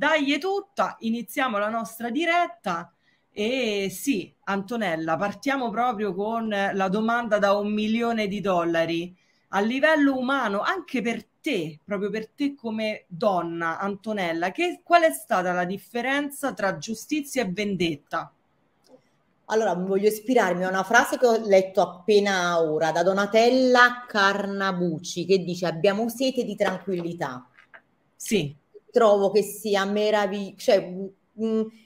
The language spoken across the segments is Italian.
Dai tutta, iniziamo la nostra diretta. E sì, Antonella, partiamo proprio con la domanda da un milione di dollari. A livello umano, anche per te, proprio per te come donna, Antonella, che, qual è stata la differenza tra giustizia e vendetta? Allora, voglio ispirarmi a una frase che ho letto appena ora da Donatella Carnabucci che dice abbiamo sete di tranquillità. Sì. Trovo che sia meraviglioso, cioè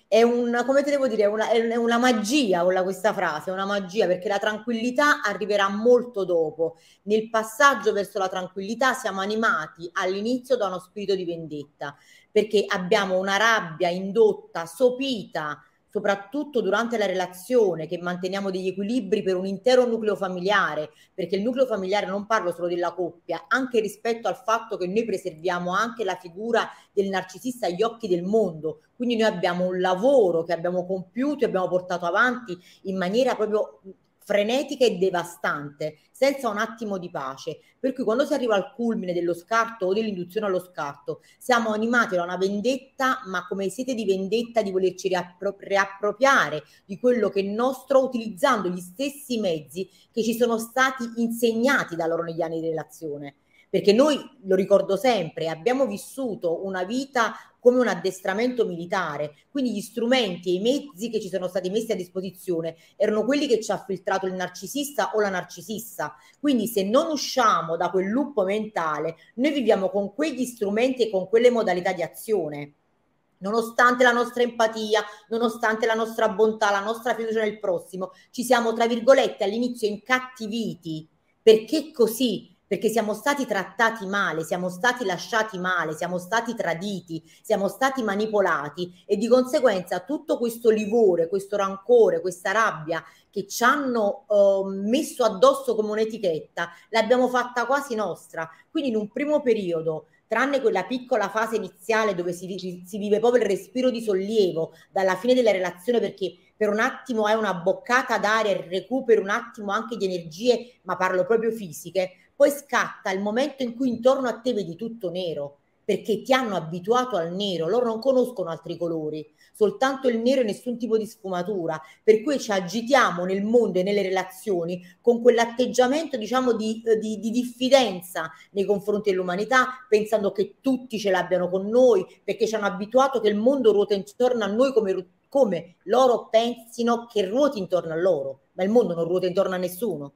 è una, come te devo dire, una, è una magia questa frase, una magia perché la tranquillità arriverà molto dopo. Nel passaggio verso la tranquillità siamo animati all'inizio da uno spirito di vendetta, perché abbiamo una rabbia indotta, sopita, soprattutto durante la relazione, che manteniamo degli equilibri per un intero nucleo familiare, perché il nucleo familiare non parlo solo della coppia, anche rispetto al fatto che noi preserviamo anche la figura del narcisista agli occhi del mondo. Quindi noi abbiamo un lavoro che abbiamo compiuto e abbiamo portato avanti in maniera proprio frenetica e devastante, senza un attimo di pace. Per cui quando si arriva al culmine dello scarto o dell'induzione allo scarto, siamo animati da una vendetta, ma come siete di vendetta di volerci riappro- riappropriare di quello che è nostro utilizzando gli stessi mezzi che ci sono stati insegnati da loro negli anni di relazione perché noi, lo ricordo sempre, abbiamo vissuto una vita come un addestramento militare, quindi gli strumenti e i mezzi che ci sono stati messi a disposizione erano quelli che ci ha filtrato il narcisista o la narcisista. Quindi se non usciamo da quel lupo mentale, noi viviamo con quegli strumenti e con quelle modalità di azione. Nonostante la nostra empatia, nonostante la nostra bontà, la nostra fiducia nel prossimo, ci siamo, tra virgolette, all'inizio incattiviti, perché così, perché siamo stati trattati male, siamo stati lasciati male, siamo stati traditi, siamo stati manipolati e di conseguenza tutto questo livore, questo rancore, questa rabbia che ci hanno uh, messo addosso come un'etichetta, l'abbiamo fatta quasi nostra. Quindi in un primo periodo tranne quella piccola fase iniziale dove si, si, vive proprio il respiro di sollievo dalla fine della relazione perché per un attimo hai una boccata d'aria e recuperi un attimo anche di energie, ma parlo proprio fisiche, poi scatta il momento in cui intorno a te vedi tutto nero, perché ti hanno abituato al nero, loro non conoscono altri colori, soltanto il nero e nessun tipo di sfumatura, per cui ci agitiamo nel mondo e nelle relazioni con quell'atteggiamento diciamo di, di, di diffidenza nei confronti dell'umanità, pensando che tutti ce l'abbiano con noi, perché ci hanno abituato che il mondo ruota intorno a noi come, come loro pensino che ruoti intorno a loro, ma il mondo non ruota intorno a nessuno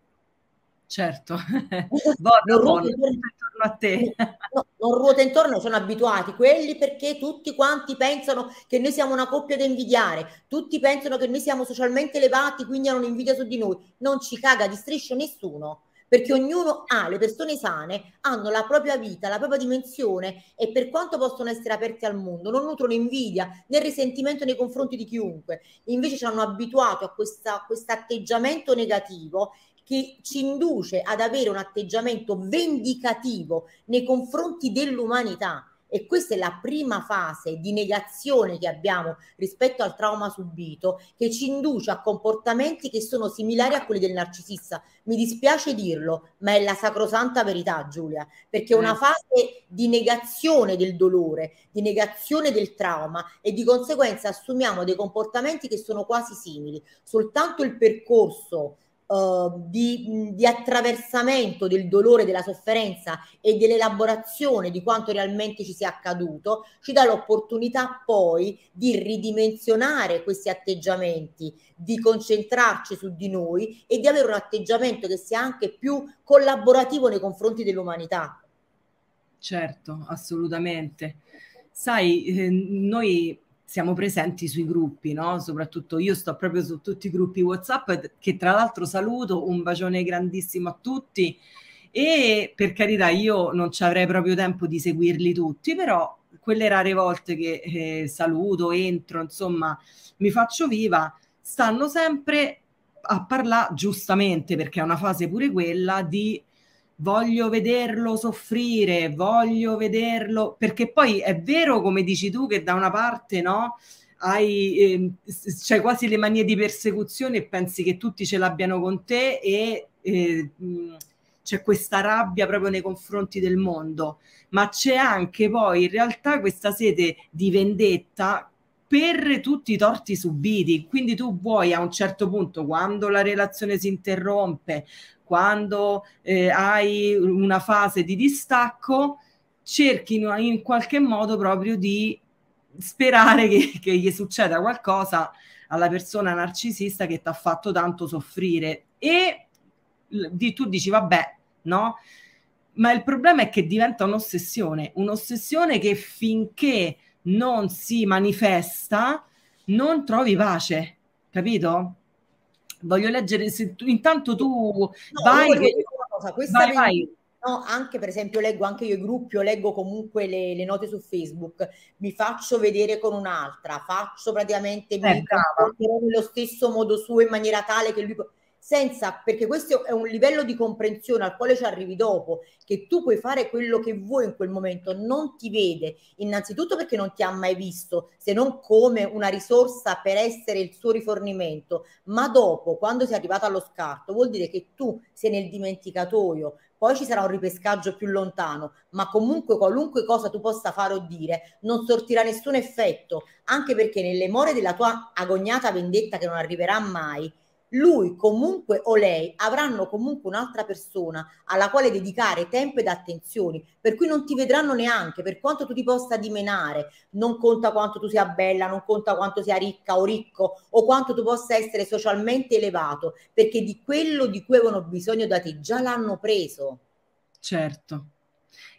certo, non ruota intorno a te. No, non ruota intorno, sono abituati. Quelli perché tutti quanti pensano che noi siamo una coppia da invidiare, tutti pensano che noi siamo socialmente elevati, quindi hanno un'invidia su di noi. Non ci caga di striscio nessuno perché ognuno ha, le persone sane hanno la propria vita, la propria dimensione e per quanto possono essere aperti al mondo, non nutrono invidia né risentimento nei confronti di chiunque, invece ci hanno abituato a questo atteggiamento negativo che ci induce ad avere un atteggiamento vendicativo nei confronti dell'umanità. e questa è la prima fase di negazione che abbiamo rispetto al trauma subito che ci induce a comportamenti che sono similari a quelli del narcisista. Mi dispiace dirlo, ma è la sacrosanta verità, Giulia, perché è una Eh. fase di negazione del dolore, di negazione del trauma e di conseguenza assumiamo dei comportamenti che sono quasi simili. Soltanto il percorso eh, di, di attraversamento del dolore, della sofferenza e dell'elaborazione di quanto realmente ci sia accaduto, ci dà l'opportunità poi di ridimensionare questi atteggiamenti, di concentrarci su di noi e di avere un atteggiamento che sia anche più collaborativo nei confronti dell'umanità. Certo, assolutamente. Sai, eh, noi siamo presenti sui gruppi, no? Soprattutto io sto proprio su tutti i gruppi WhatsApp che tra l'altro saluto, un bacione grandissimo a tutti e per carità io non ci avrei proprio tempo di seguirli tutti, però quelle rare volte che eh, saluto, entro, insomma, mi faccio viva, stanno sempre a parlare giustamente, perché è una fase pure quella di voglio vederlo soffrire, voglio vederlo, perché poi è vero, come dici tu, che da una parte, no, hai, eh, c'è quasi le manie di persecuzione e pensi che tutti ce l'abbiano con te e eh, c'è questa rabbia proprio nei confronti del mondo, ma c'è anche poi in realtà questa sete di vendetta per tutti i torti subiti. Quindi tu vuoi a un certo punto, quando la relazione si interrompe, quando eh, hai una fase di distacco, cerchi in, qualche modo proprio di sperare che, che gli succeda qualcosa alla persona narcisista che ti ha fatto tanto soffrire. E di, tu dici, vabbè, no? Ma il problema è che diventa un'ossessione, un'ossessione che finché non si manifesta non trovi pace, capito? Voglio leggere, se tu, intanto tu no, vai, che, cosa, questa vai, vai. No, anche per esempio leggo anche io i gruppi o leggo comunque le, le, note su Facebook, mi faccio vedere con un'altra, faccio praticamente, eh, mi nello stesso modo suo in maniera tale che lui senza, perché questo è un livello di comprensione al quale ci arrivi dopo, che tu puoi fare quello che vuoi in quel momento, non ti vede, innanzitutto perché non ti ha mai visto, se non come una risorsa per essere il suo rifornimento, ma dopo, quando sei arrivato allo scarto, vuol dire che tu sei nel dimenticatoio, poi ci sarà un ripescaggio più lontano, ma comunque qualunque cosa tu possa fare o dire non sortirà nessun effetto, anche perché nelle more della tua agognata vendetta che non arriverà mai, lui comunque o lei avranno comunque un'altra persona alla quale dedicare tempo ed attenzioni, per cui non ti vedranno neanche, per quanto tu ti possa dimenare, non conta quanto tu sia bella, non conta quanto sia ricca o ricco o quanto tu possa essere socialmente elevato, perché di quello di cui avevano bisogno da te già l'hanno preso. Certo,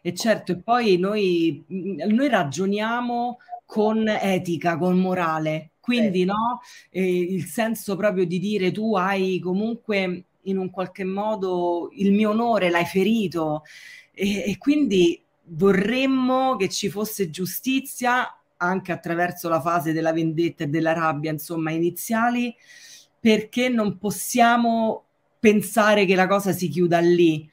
e certo, e poi noi, noi ragioniamo con etica, con morale, quindi no, eh, il senso proprio di dire tu hai comunque in un qualche modo il mio onore l'hai ferito. E, e quindi vorremmo che ci fosse giustizia anche attraverso la fase della vendetta e della rabbia, insomma, iniziali, perché non possiamo pensare che la cosa si chiuda lì,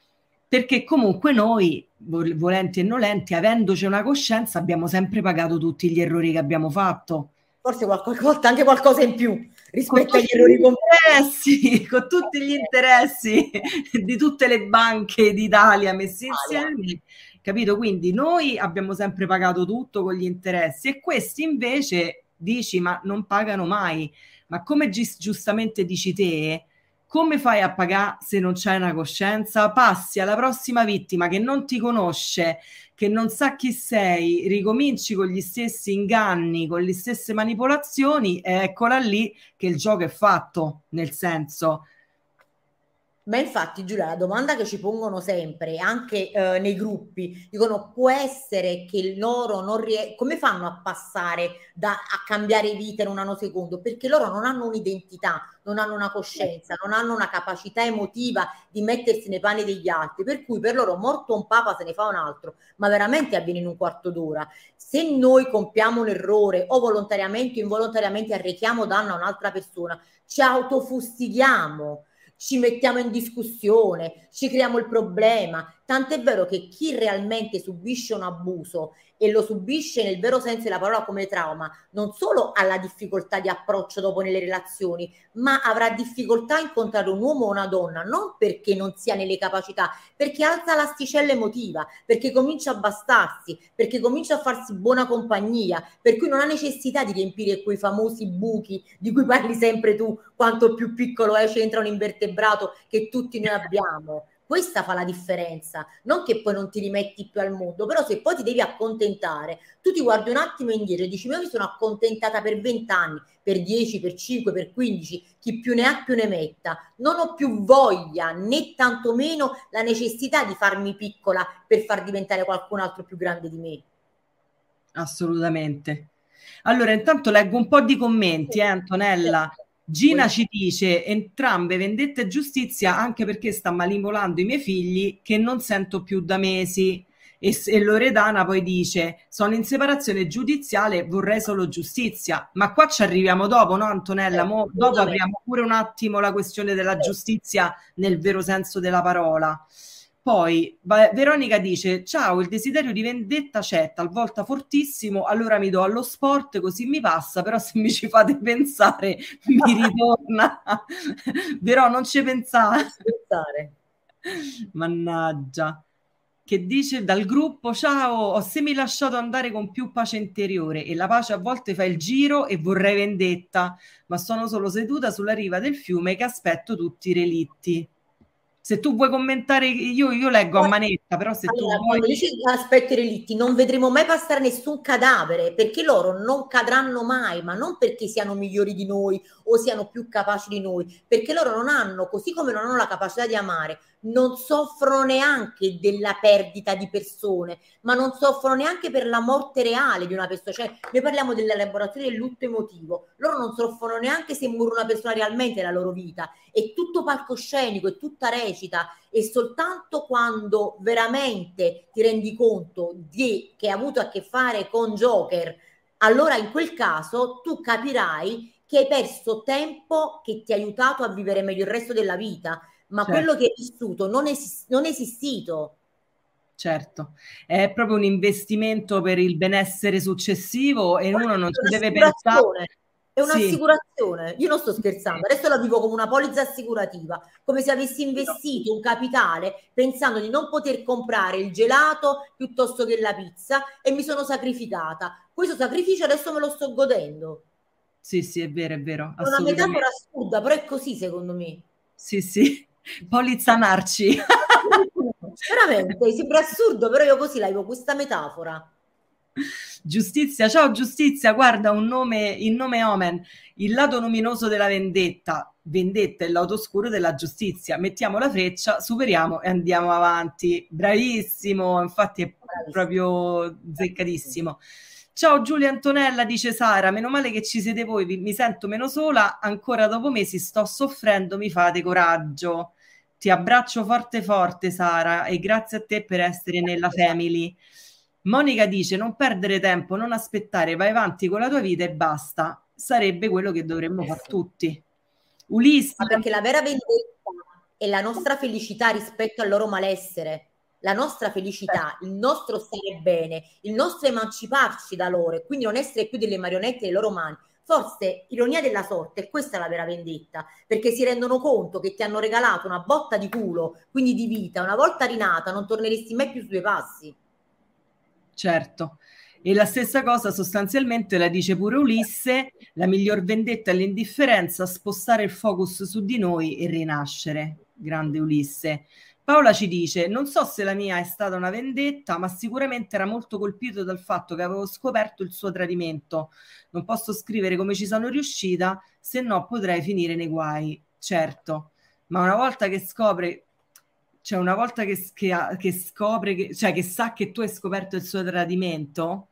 perché comunque noi, volenti e nolenti, avendoci una coscienza, abbiamo sempre pagato tutti gli errori che abbiamo fatto forse qualche volta anche qualcosa in più rispetto agli errori interessi, con tutti gli interessi di tutte le banche d'Italia messi insieme, capito? Quindi noi abbiamo sempre pagato tutto con gli interessi e questi invece dici ma non pagano mai, ma come gi- giustamente dici te, come fai a pagare se non c'hai una coscienza? Passi alla prossima vittima che non ti conosce, che non sa chi sei, ricominci con gli stessi inganni, con le stesse manipolazioni, e eccola lì che il gioco è fatto, nel senso. Ma infatti, Giulia, la domanda che ci pongono sempre, anche eh, nei gruppi, dicono: può essere che loro non riescono, come fanno a passare da, a cambiare vita in un anno secondo? Perché loro non hanno un'identità, non hanno una coscienza, non hanno una capacità emotiva di mettersi nei panni degli altri, per cui per loro morto un papa se ne fa un altro, ma veramente avviene in un quarto d'ora. Se noi compiamo un errore o volontariamente o involontariamente arrechiamo danno a un'altra persona, ci autofustighiamo ci mettiamo in discussione, ci creiamo il problema, Tant'è vero che chi realmente subisce un abuso e lo subisce nel vero senso della parola come trauma, non solo ha la difficoltà di approccio dopo nelle relazioni, ma avrà difficoltà a incontrare un uomo o una donna, non perché non sia nelle capacità, perché alza l'asticella emotiva, perché comincia a bastarsi, perché comincia a farsi buona compagnia, per cui non ha necessità di riempire quei famosi buchi di cui parli sempre tu, quanto più piccolo è, c'entra un invertebrato che tutti noi abbiamo questa fa la differenza, non che poi non ti rimetti più al mondo, però se poi ti devi accontentare, tu ti guardi un attimo indietro e dici, io mi sono accontentata per 20 anni, per 10, per 5, per 15, chi più ne ha più ne metta, non ho più voglia né tantomeno la necessità di farmi piccola per far diventare qualcun altro più grande di me. Assolutamente. Allora, intanto leggo un po' di commenti, eh, Antonella. Gina ci dice entrambe vendetta e giustizia anche perché sta manipolando i miei figli che non sento più da mesi. E, e, Loredana poi dice sono in separazione giudiziale vorrei solo giustizia. Ma qua ci arriviamo dopo no Antonella? Mo, dopo apriamo pure un attimo la questione della giustizia nel vero senso della parola poi Veronica dice: Ciao, il desiderio di vendetta c'è, talvolta fortissimo, allora mi do allo sport così mi passa, però se mi ci fate pensare mi ritorna. però non ci pensare. Mannaggia. Che dice dal gruppo: Ciao, ho semi lasciato andare con più pace interiore e la pace a volte fa il giro e vorrei vendetta, ma sono solo seduta sulla riva del fiume che aspetto tutti i relitti se tu vuoi commentare, io, io leggo a manetta, però se allora, tu vuoi... Dici aspetto i relitti, non vedremo mai passare nessun cadavere, perché loro non cadranno mai, ma non perché siano migliori di noi o siano più capaci di noi, perché loro non hanno, così come non hanno la capacità di amare, non soffrono neanche della perdita di persone, ma non soffrono neanche per la morte reale di una persona. Cioè, noi parliamo dell'elaborazione del lutto emotivo, loro non soffrono neanche se muore una persona realmente nella loro vita. È tutto palcoscenico, è tutta recita, e soltanto quando veramente ti rendi conto di che ha avuto a che fare con Joker, allora in quel caso tu capirai che hai perso tempo che ti ha aiutato a vivere meglio il resto della vita ma certo. quello che hai vissuto non, es- non è esistito. Certo, è proprio un investimento per il benessere successivo e uno non ci deve pensare. È un'assicurazione, sì. io non sto scherzando, adesso la vivo come una polizza assicurativa, come se avessi investito un capitale pensando di non poter comprare il gelato piuttosto che la pizza e mi sono sacrificata. Questo sacrificio adesso me lo sto godendo. Sì, sì, è vero, è vero. È una metafora assurda, però è così secondo me. Sì, sì. Polizza Narci. Veramente, sembra assurdo, però io così la questa metafora. Giustizia, ciao giustizia, guarda un nome, il nome Omen, il lato luminoso della vendetta, vendetta è il lato scuro della giustizia, mettiamo la freccia, superiamo e andiamo avanti. Bravissimo, infatti è Bravissimo. proprio zeccatissimo. Ciao Giulia Antonella, dice Sara, meno male che ci siete voi, mi sento meno sola, ancora dopo mesi sto soffrendo, mi fate coraggio. Ti abbraccio forte forte Sara e grazie a te per essere nella family. Monica dice non perdere tempo, non aspettare, vai avanti con la tua vita e basta. Sarebbe quello che dovremmo fare tutti. Ulisse. perché la vera vendetta è la nostra felicità rispetto al loro malessere la nostra felicità, il nostro stare bene, il nostro emanciparci da loro e quindi non essere più delle marionette delle loro mani. Forse, ironia della sorte, questa è la vera vendetta, perché si rendono conto che ti hanno regalato una botta di culo, quindi di vita, una volta rinata non torneresti mai più sui tuoi passi. Certo. E la stessa cosa sostanzialmente la dice pure Ulisse, la miglior vendetta è l'indifferenza, spostare il focus su di noi e rinascere. Grande Ulisse. Paola ci dice: Non so se la mia è stata una vendetta, ma sicuramente era molto colpito dal fatto che avevo scoperto il suo tradimento. Non posso scrivere come ci sono riuscita, se no potrei finire nei guai. Certo, ma una volta che scopre, cioè una volta che, che, che scopre, che, cioè che sa che tu hai scoperto il suo tradimento,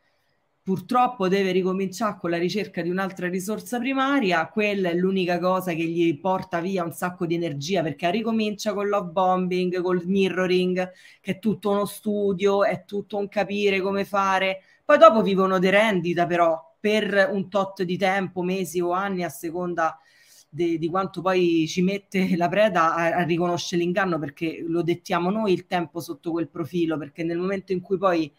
purtroppo deve ricominciare con la ricerca di un'altra risorsa primaria, quella è l'unica cosa che gli porta via un sacco di energia perché ricomincia con love bombing, col mirroring, che è tutto uno studio, è tutto un capire come fare. Poi dopo vivono di rendita però per un tot di tempo, mesi o anni a seconda de, di quanto poi ci mette la preda a, a riconoscere l'inganno perché lo dettiamo noi il tempo sotto quel profilo, perché nel momento in cui poi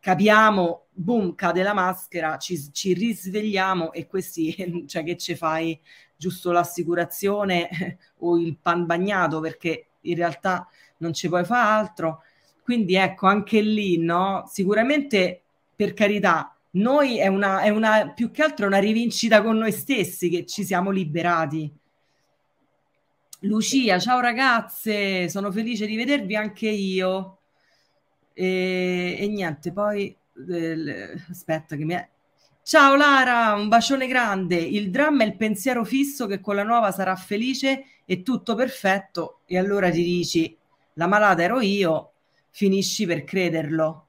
capiamo, boom, cade la maschera, ci, ci risvegliamo e questi, cioè che ci fai giusto l'assicurazione o il pan bagnato perché in realtà non ci puoi fare altro. Quindi ecco, anche lì, no? Sicuramente, per carità, noi è una, è una più che altro una rivincita con noi stessi che ci siamo liberati. Lucia, ciao ragazze, sono felice di vedervi anche io. E, e niente, poi eh, aspetta che mi è... Ciao Lara, un bacione grande. Il dramma è il pensiero fisso che con la nuova sarà felice e tutto perfetto e allora ti dici la malata ero io, finisci per crederlo.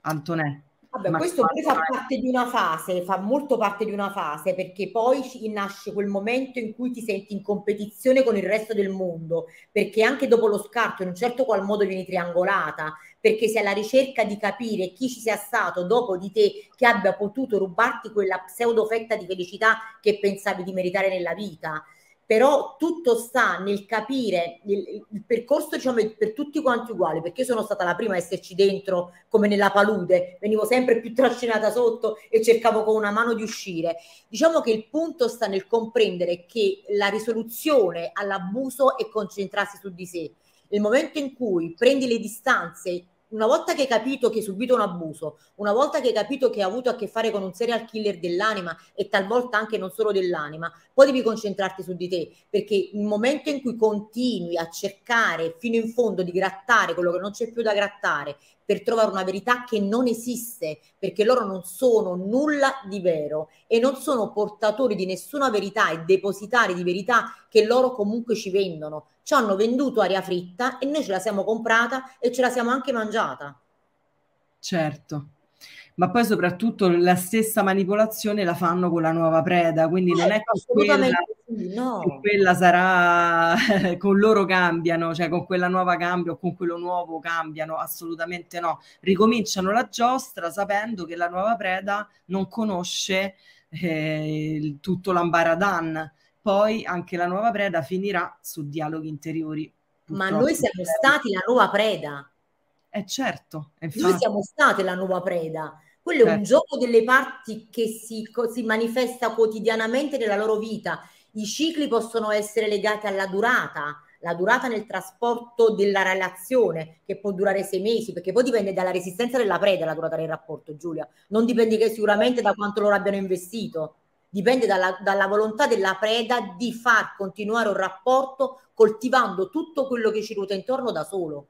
Antonè. Vabbè, questo poi fa parte di una fase, fa molto parte di una fase, perché poi nasce quel momento in cui ti senti in competizione con il resto del mondo, perché anche dopo lo scarto in un certo qual modo vieni triangolata, perché sei alla ricerca di capire chi ci sia stato dopo di te che abbia potuto rubarti quella pseudo fetta di felicità che pensavi di meritare nella vita. Però tutto sta nel capire il, il percorso diciamo per tutti quanti uguali perché io sono stata la prima a esserci dentro come nella palude venivo sempre più trascinata sotto e cercavo con una mano di uscire. Diciamo che il punto sta nel comprendere che la risoluzione all'abuso è concentrarsi su di sé nel momento in cui prendi le distanze una volta che hai capito che hai subito un abuso, una volta che hai capito che hai avuto a che fare con un serial killer dell'anima e talvolta anche non solo dell'anima, poi devi concentrarti su di te, perché il momento in cui continui a cercare fino in fondo di grattare quello che non c'è più da grattare per trovare una verità che non esiste, perché loro non sono nulla di vero e non sono portatori di nessuna verità e depositari di verità che loro comunque ci vendono. Ci hanno venduto aria fritta e noi ce la siamo comprata e ce la siamo anche mangiata. Certo ma poi soprattutto la stessa manipolazione la fanno con la nuova preda, quindi non è che quella, no. che quella sarà con loro cambiano, cioè con quella nuova cambio o con quello nuovo cambiano, assolutamente no. Ricominciano la giostra sapendo che la nuova preda non conosce eh, tutto l'ambaradan. Poi anche la nuova preda finirà su dialoghi interiori. Ma noi siamo stati la nuova preda. Eh certo, infatti. noi siamo state la nuova preda. Quello è un certo. gioco delle parti che si, si manifesta quotidianamente nella loro vita. I cicli possono essere legati alla durata, la durata nel trasporto della relazione, che può durare sei mesi, perché poi dipende dalla resistenza della preda la durata del rapporto, Giulia. Non dipende che sicuramente da quanto loro abbiano investito, dipende dalla, dalla volontà della preda di far continuare un rapporto coltivando tutto quello che ci ruota intorno da solo.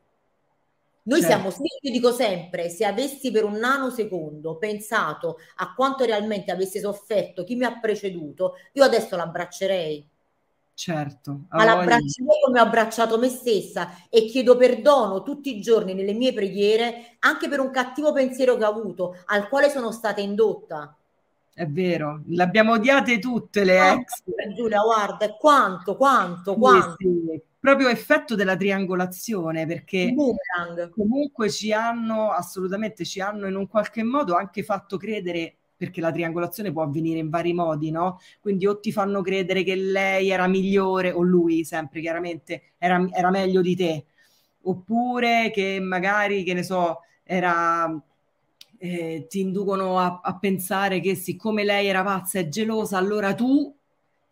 Noi certo. siamo, io dico sempre, se avessi per un nanosecondo pensato a quanto realmente avesse sofferto chi mi ha preceduto, io adesso l'abbraccerei. Certo. Ma l'abbraccerei come ho abbracciato me stessa e chiedo perdono tutti i giorni nelle mie preghiere anche per un cattivo pensiero che ho avuto, al quale sono stata indotta. È vero, l'abbiamo odiate tutte le ah, ex. Giulia, guarda, quanto, quanto, quanto. Sì, sì proprio effetto della triangolazione, perché comunque ci hanno assolutamente ci hanno in un qualche modo anche fatto credere perché la triangolazione può avvenire in vari modi, no? Quindi o ti fanno credere che lei era migliore, o lui sempre chiaramente era, era meglio di te, oppure che magari, che ne so, era, eh, ti inducono a, a pensare che siccome lei era pazza e gelosa, allora tu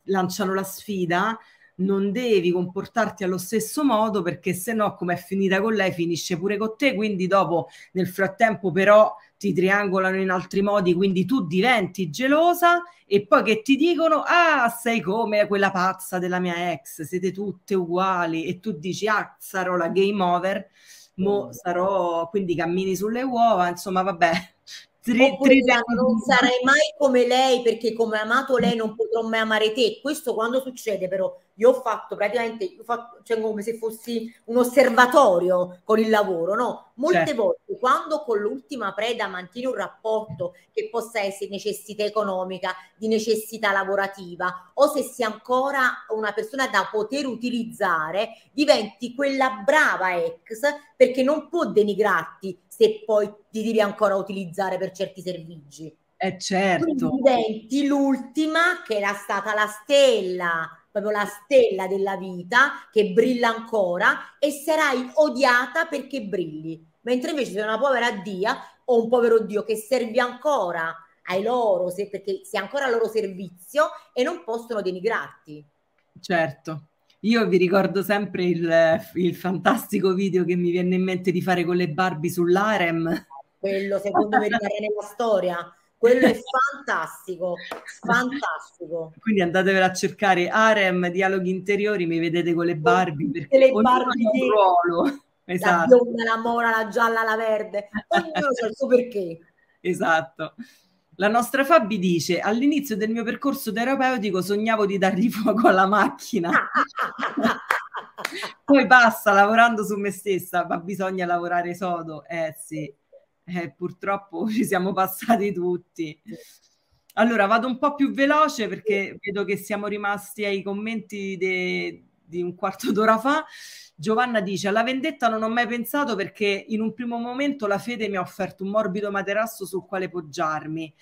lanciano la sfida non devi comportarti allo stesso modo perché se no come è finita con lei finisce pure con te. Quindi dopo nel frattempo però ti triangolano in altri modi quindi tu diventi gelosa e poi che ti dicono? Ah sei come quella pazza della mia ex siete tutte uguali e tu dici ah sarò la game over mo mm. sarò quindi cammini sulle uova insomma vabbè Tri, tri, non sarai mai come lei perché come amato lei non potrò mai amare te. Questo quando succede però io ho fatto praticamente, io ho fatto, cioè come se fossi un osservatorio con il lavoro, no? Molte certo. volte quando con l'ultima preda mantieni un rapporto che possa essere necessità economica, di necessità lavorativa, o se sei ancora una persona da poter utilizzare, diventi quella brava ex perché non può denigrarti se poi ti devi ancora utilizzare per certi servizi. Eh certo. Quindi diventi l'ultima che era stata la stella, proprio la stella della vita che brilla ancora e sarai odiata perché brilli. Mentre invece sei una povera dia o un povero dio che servi ancora ai loro, se, perché sei ancora al loro servizio e non possono denigrarti. Certo. Io vi ricordo sempre il, il fantastico video che mi viene in mente di fare con le Barbie sull'Arem. Quello secondo me rimane nella storia. Quello è fantastico, fantastico. Quindi andatevela a cercare Arem, dialoghi interiori, mi vedete con le Barbie perché le Barbie ha un ruolo. La Esatto, bionda, la mora, la gialla, la verde. Ognuno sa il suo perché. esatto. La nostra Fabi dice: All'inizio del mio percorso terapeutico sognavo di dargli fuoco alla macchina. Poi passa lavorando su me stessa, ma bisogna lavorare sodo. Eh sì, Eh, purtroppo ci siamo passati tutti. Allora vado un po' più veloce perché vedo che siamo rimasti ai commenti de- di un quarto d'ora fa. Giovanna dice: Alla vendetta non ho mai pensato perché in un primo momento la fede mi ha offerto un morbido materasso sul quale poggiarmi.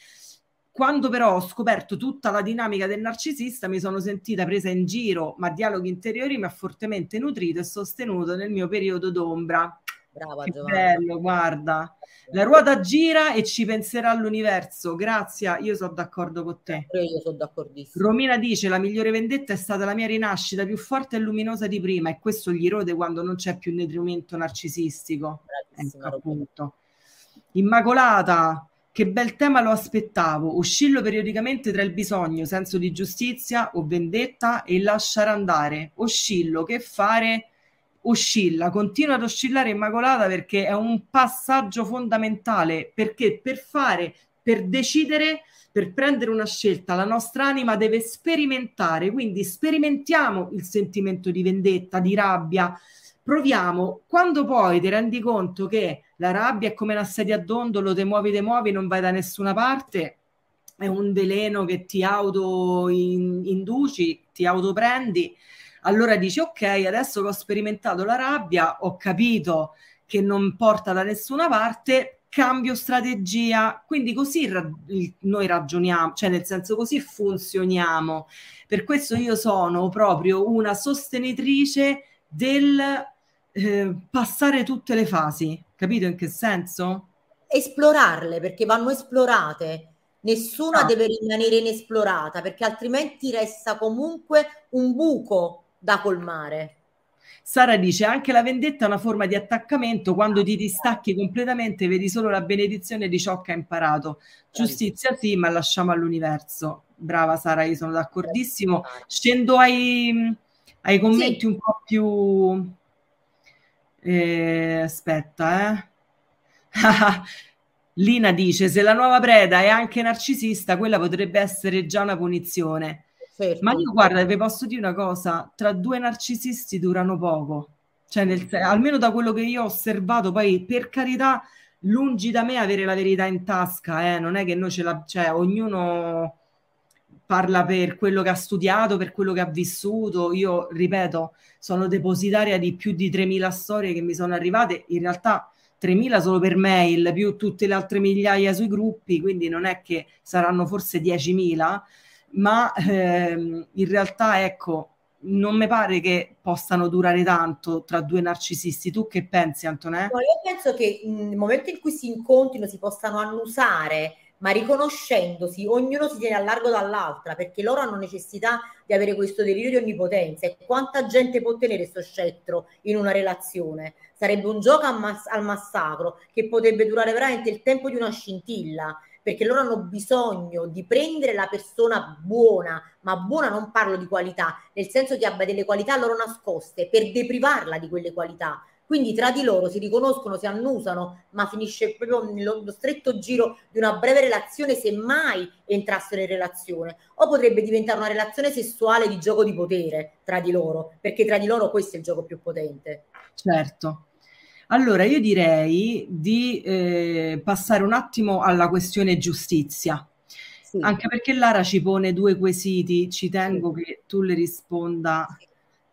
Quando però ho scoperto tutta la dinamica del narcisista, mi sono sentita presa in giro, ma dialoghi interiori mi ha fortemente nutrito e sostenuto nel mio periodo d'ombra. Brava Che Giovanna. bello, guarda. La ruota gira e ci penserà l'universo. Grazie, io sono d'accordo con te. Io sono d'accordissimo. Romina dice: La migliore vendetta è stata la mia rinascita più forte e luminosa di prima, e questo gli rode quando non c'è più nutrimento narcisistico. Ecco, appunto. Immacolata, che bel tema lo aspettavo. Oscillo periodicamente tra il bisogno, senso di giustizia o vendetta e lasciare andare. Oscillo, che fare? Oscilla, continua ad oscillare Immacolata perché è un passaggio fondamentale, perché per fare, per decidere, per prendere una scelta, la nostra anima deve sperimentare, quindi sperimentiamo il sentimento di vendetta, di rabbia, proviamo, quando poi ti rendi conto che la rabbia è come una sedia a dondolo, te muovi, te muovi, non vai da nessuna parte, è un veleno che ti auto in- induci, ti autoprendi, allora dici ok, adesso che ho sperimentato la rabbia, ho capito che non porta da nessuna parte, cambio strategia. Quindi così ra- noi ragioniamo, cioè nel senso così funzioniamo. Per questo io sono proprio una sostenitrice del eh, passare tutte le fasi. Capito in che senso? Esplorarle perché vanno esplorate. Nessuna Ah. deve rimanere inesplorata perché altrimenti resta comunque un buco da colmare. Sara dice anche la vendetta è una forma di attaccamento quando ti distacchi completamente vedi solo la benedizione di ciò che hai imparato. Giustizia sì ma lasciamo all'universo. Brava Sara io sono d'accordissimo. Scendo ai, ai commenti Sì. un po' più eh, aspetta eh. Lina dice se la nuova preda è anche narcisista quella potrebbe essere già una punizione Certo. ma io guarda, vi posso dire una cosa, tra due narcisisti durano poco, cioè nel, almeno da quello che io ho osservato, poi per carità, lungi da me avere la verità in tasca, eh, non è che noi ce la, cioè ognuno parla per quello che ha studiato, per quello che ha vissuto, io ripeto, sono depositaria di più di 3.000 storie che mi sono arrivate, in realtà 3.000 solo per mail, più tutte le altre migliaia sui gruppi, quindi non è che saranno forse 10.000, ma ehm, in realtà ecco non mi pare che possano durare tanto tra due narcisisti tu che pensi Antonè? No, io penso che mh, nel momento in cui si incontrino si possano annusare, ma riconoscendosi, ognuno si tiene a largo dall'altra, perché loro hanno necessità di avere questo delirio di onnipotenza. E quanta gente può tenere questo scettro in una relazione? Sarebbe un gioco al, mas- al massacro che potrebbe durare veramente il tempo di una scintilla, perché loro hanno bisogno di prendere la persona buona, ma buona non parlo di qualità, nel senso che abbia delle qualità loro nascoste, per deprivarla di quelle qualità. Quindi tra di loro si riconoscono, si annusano, ma finisce proprio nello stretto giro di una breve relazione se mai entrassero in relazione. O potrebbe diventare una relazione sessuale di gioco di potere tra di loro, perché tra di loro questo è il gioco più potente. Certo. Allora io direi di eh, passare un attimo alla questione giustizia, Sì. anche perché Lara ci pone due quesiti, ci tengo che tu le risponda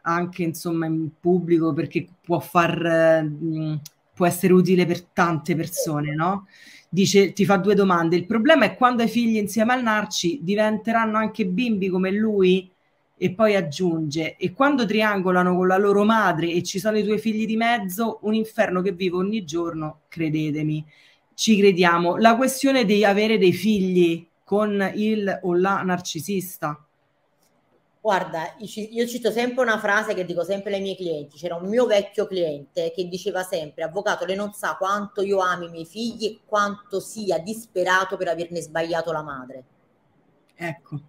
anche insomma in pubblico perché può far eh, può essere utile per tante persone, no? Dice, ti fa due domande. Il problema è quando hai figli insieme al Narci diventeranno anche bimbi come lui? E poi aggiunge, e quando triangolano con la loro madre e ci sono i tuoi figli di mezzo, un inferno che vivo ogni giorno, credetemi, ci crediamo. La questione di avere dei figli con il o la narcisista Guarda, io cito sempre una frase che dico sempre ai miei clienti. C'era un mio vecchio cliente che diceva sempre: Avvocato, lei non sa quanto io amo i miei figli e quanto sia disperato per averne sbagliato la madre. Ecco.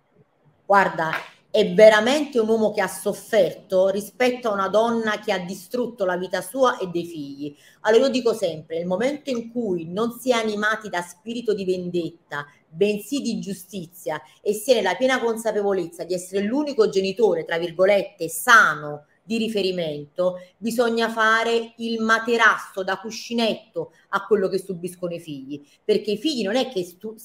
Guarda, è veramente un uomo che ha sofferto rispetto a una donna che ha distrutto la vita sua e dei figli. Allora io dico sempre, nel momento in cui non si è animati da spirito di vendetta, bensì di giustizia e si è nella piena consapevolezza di essere l'unico genitore, tra virgolette, sano di riferimento, bisogna fare il materasso da cuscinetto a quello che subiscono i figli, perché i figli non è che stu-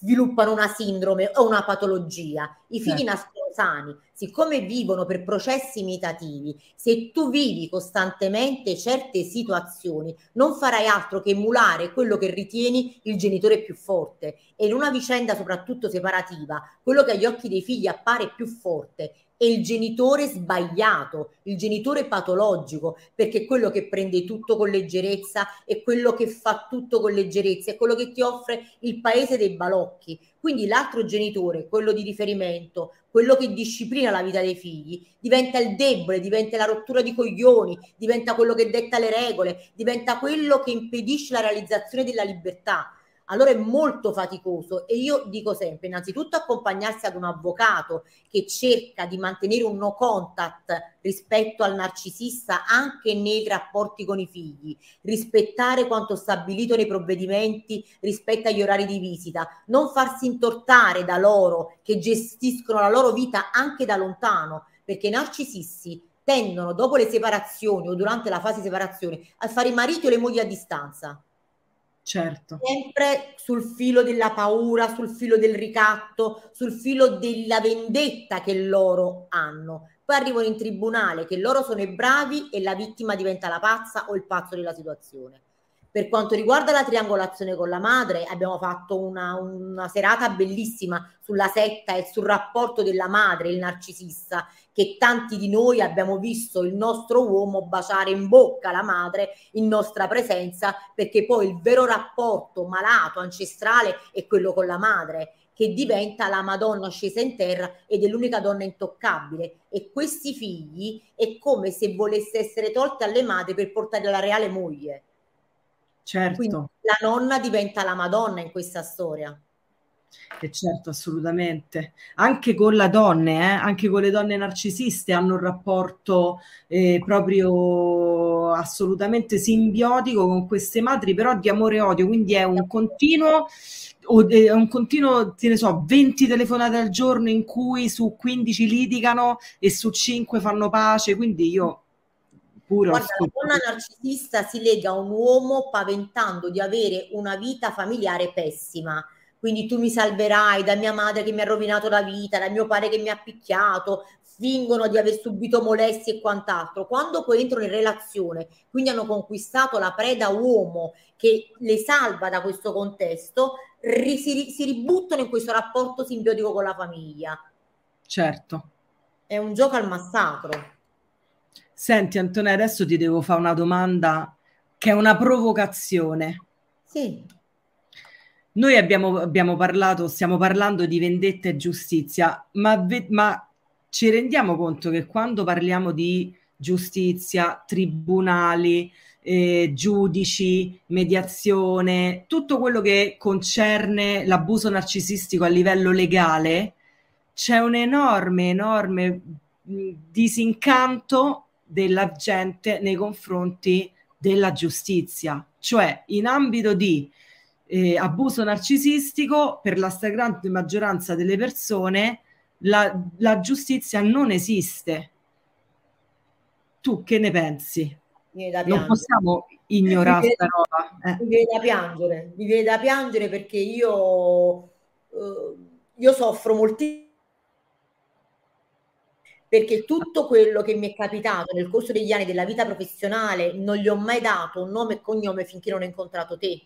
sviluppano una sindrome o una patologia, i figli certo. nascono sani, siccome vivono per processi imitativi, se tu vivi costantemente certe situazioni, non farai altro che emulare quello che ritieni il genitore più forte. E in una vicenda soprattutto separativa, quello che agli occhi dei figli appare più forte è il genitore sbagliato, il genitore patologico, perché è quello che prende tutto con leggerezza, è quello che fa tutto con leggerezza, è quello che ti offre il paese dei balocchi. Quindi l'altro genitore, quello di riferimento, quello che disciplina la vita dei figli, diventa il debole, diventa la rottura di coglioni, diventa quello che detta le regole, diventa quello che impedisce la realizzazione della libertà allora è molto faticoso e io dico sempre, innanzitutto accompagnarsi ad un avvocato che cerca di mantenere un no contact rispetto al narcisista anche nei rapporti con i figli, rispettare quanto stabilito nei provvedimenti rispetto agli orari di visita, non farsi intortare da loro che gestiscono la loro vita anche da lontano, perché i narcisisti tendono dopo le separazioni o durante la fase di separazione a fare i mariti o le mogli a distanza Certo. Sempre sul filo della paura, sul filo del ricatto, sul filo della vendetta che loro hanno. Poi arrivano in tribunale che loro sono i bravi e la vittima diventa la pazza o il pazzo della situazione. Per quanto riguarda la triangolazione con la madre, abbiamo fatto una, una, serata bellissima sulla setta e sul rapporto della madre, il narcisista, che tanti di noi abbiamo visto il nostro uomo baciare in bocca la madre in nostra presenza, perché poi il vero rapporto malato, ancestrale, è quello con la madre che diventa la Madonna scesa in terra ed è l'unica donna intoccabile. E questi figli è come se volesse essere tolti alle madri per portare la reale moglie. Certo. Quindi la nonna diventa la Madonna in questa storia. E certo, assolutamente. Anche con la donne, eh? anche con le donne narcisiste hanno un rapporto eh, proprio assolutamente simbiotico con queste madri, però di amore e odio, quindi è un continuo o è un continuo, te ne so, 20 telefonate al giorno in cui su 15 litigano e su 5 fanno pace, quindi io pure Guarda, la donna narcisista si lega a un uomo paventando di avere una vita familiare pessima. Quindi tu mi salverai da mia madre che mi ha rovinato la vita, da mio padre che mi ha picchiato, fingono di aver subito molestie e quant'altro. Quando poi entrano in relazione, quindi hanno conquistato la preda uomo che le salva da questo contesto, ri, si, si ributtano in questo rapporto simbiotico con la famiglia. Certo. È un gioco al massacro. Senti Antonella, adesso ti devo fare una domanda che è una provocazione. Sì. Noi abbiamo, abbiamo parlato, stiamo parlando di vendetta e giustizia, ma, ve, ma ci rendiamo conto che quando parliamo di giustizia, tribunali, eh, giudici, mediazione, tutto quello che concerne l'abuso narcisistico a livello legale, c'è un enorme, enorme disincanto della gente nei confronti della giustizia, cioè in ambito di eh, abuso narcisistico per la stragrande maggioranza delle persone la, la giustizia non esiste. Tu che ne pensi? Non possiamo ignorare questa roba. Eh. Mi viene da piangere, mi viene da piangere perché io, eh, io soffro moltissimo perché tutto quello che mi è capitato nel corso degli anni della vita professionale non gli ho mai dato nome e cognome finché non ho incontrato te.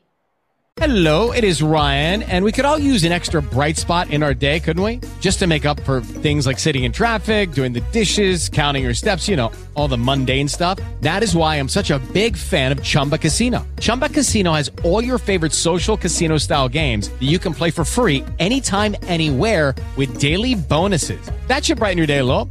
Hello, it is Ryan, and we could all use an extra bright spot in our day, couldn't we? Just to make up for things like sitting in traffic, doing the dishes, counting your steps, you know, all the mundane stuff. That is why I'm such a big fan of Chumba Casino. Chumba Casino has all your favorite social casino style games that you can play for free anytime, anywhere with daily bonuses. That should brighten your day a little.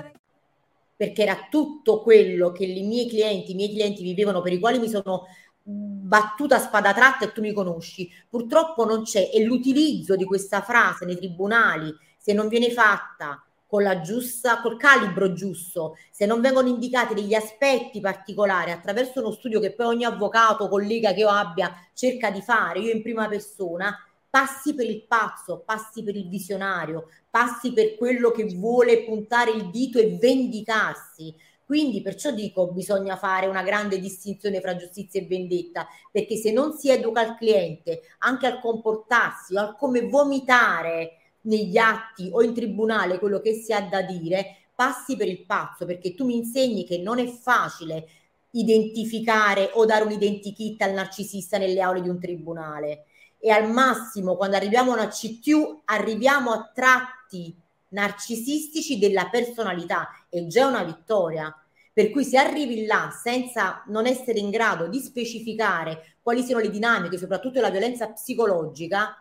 Perché era tutto quello che i miei clienti, i miei clienti vivevano, per i quali mi sono battuta a spada tratta e tu mi conosci. Purtroppo non c'è e l'utilizzo di questa frase nei tribunali, se non viene fatta con la giusta, col calibro giusto, se non vengono indicati degli aspetti particolari attraverso uno studio che poi ogni avvocato, collega che io abbia cerca di fare, io in prima persona, passi per il pazzo, passi per il visionario, passi per quello che vuole puntare il dito e vendicarsi. Quindi perciò dico bisogna fare una grande distinzione fra giustizia e vendetta, perché se non si educa il cliente anche al comportarsi al come vomitare negli atti o in tribunale quello che si ha da dire, passi per il pazzo, perché tu mi insegni che non è facile identificare o dare un identikit al narcisista nelle aule di un tribunale e al massimo quando arriviamo a una CTU arriviamo a tratti narcisistici della personalità e già una vittoria. Per cui se arrivi là senza non essere in grado di specificare quali siano le dinamiche, soprattutto la violenza psicologica,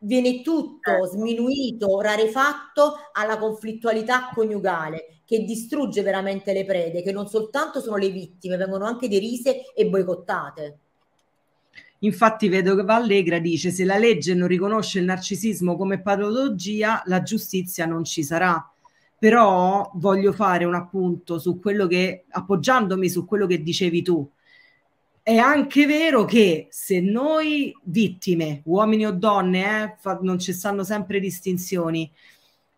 viene tutto certo. sminuito, rarefatto alla conflittualità coniugale che distrugge veramente le prede, che non soltanto sono le vittime, vengono anche derise e boicottate. Infatti vedo che Vallegra dice se la legge non riconosce il narcisismo come patologia, la giustizia non ci sarà. Però voglio fare un appunto su quello che, appoggiandomi su quello che dicevi tu. È anche vero che se noi vittime, uomini o donne, eh, fa, non ci stanno sempre distinzioni,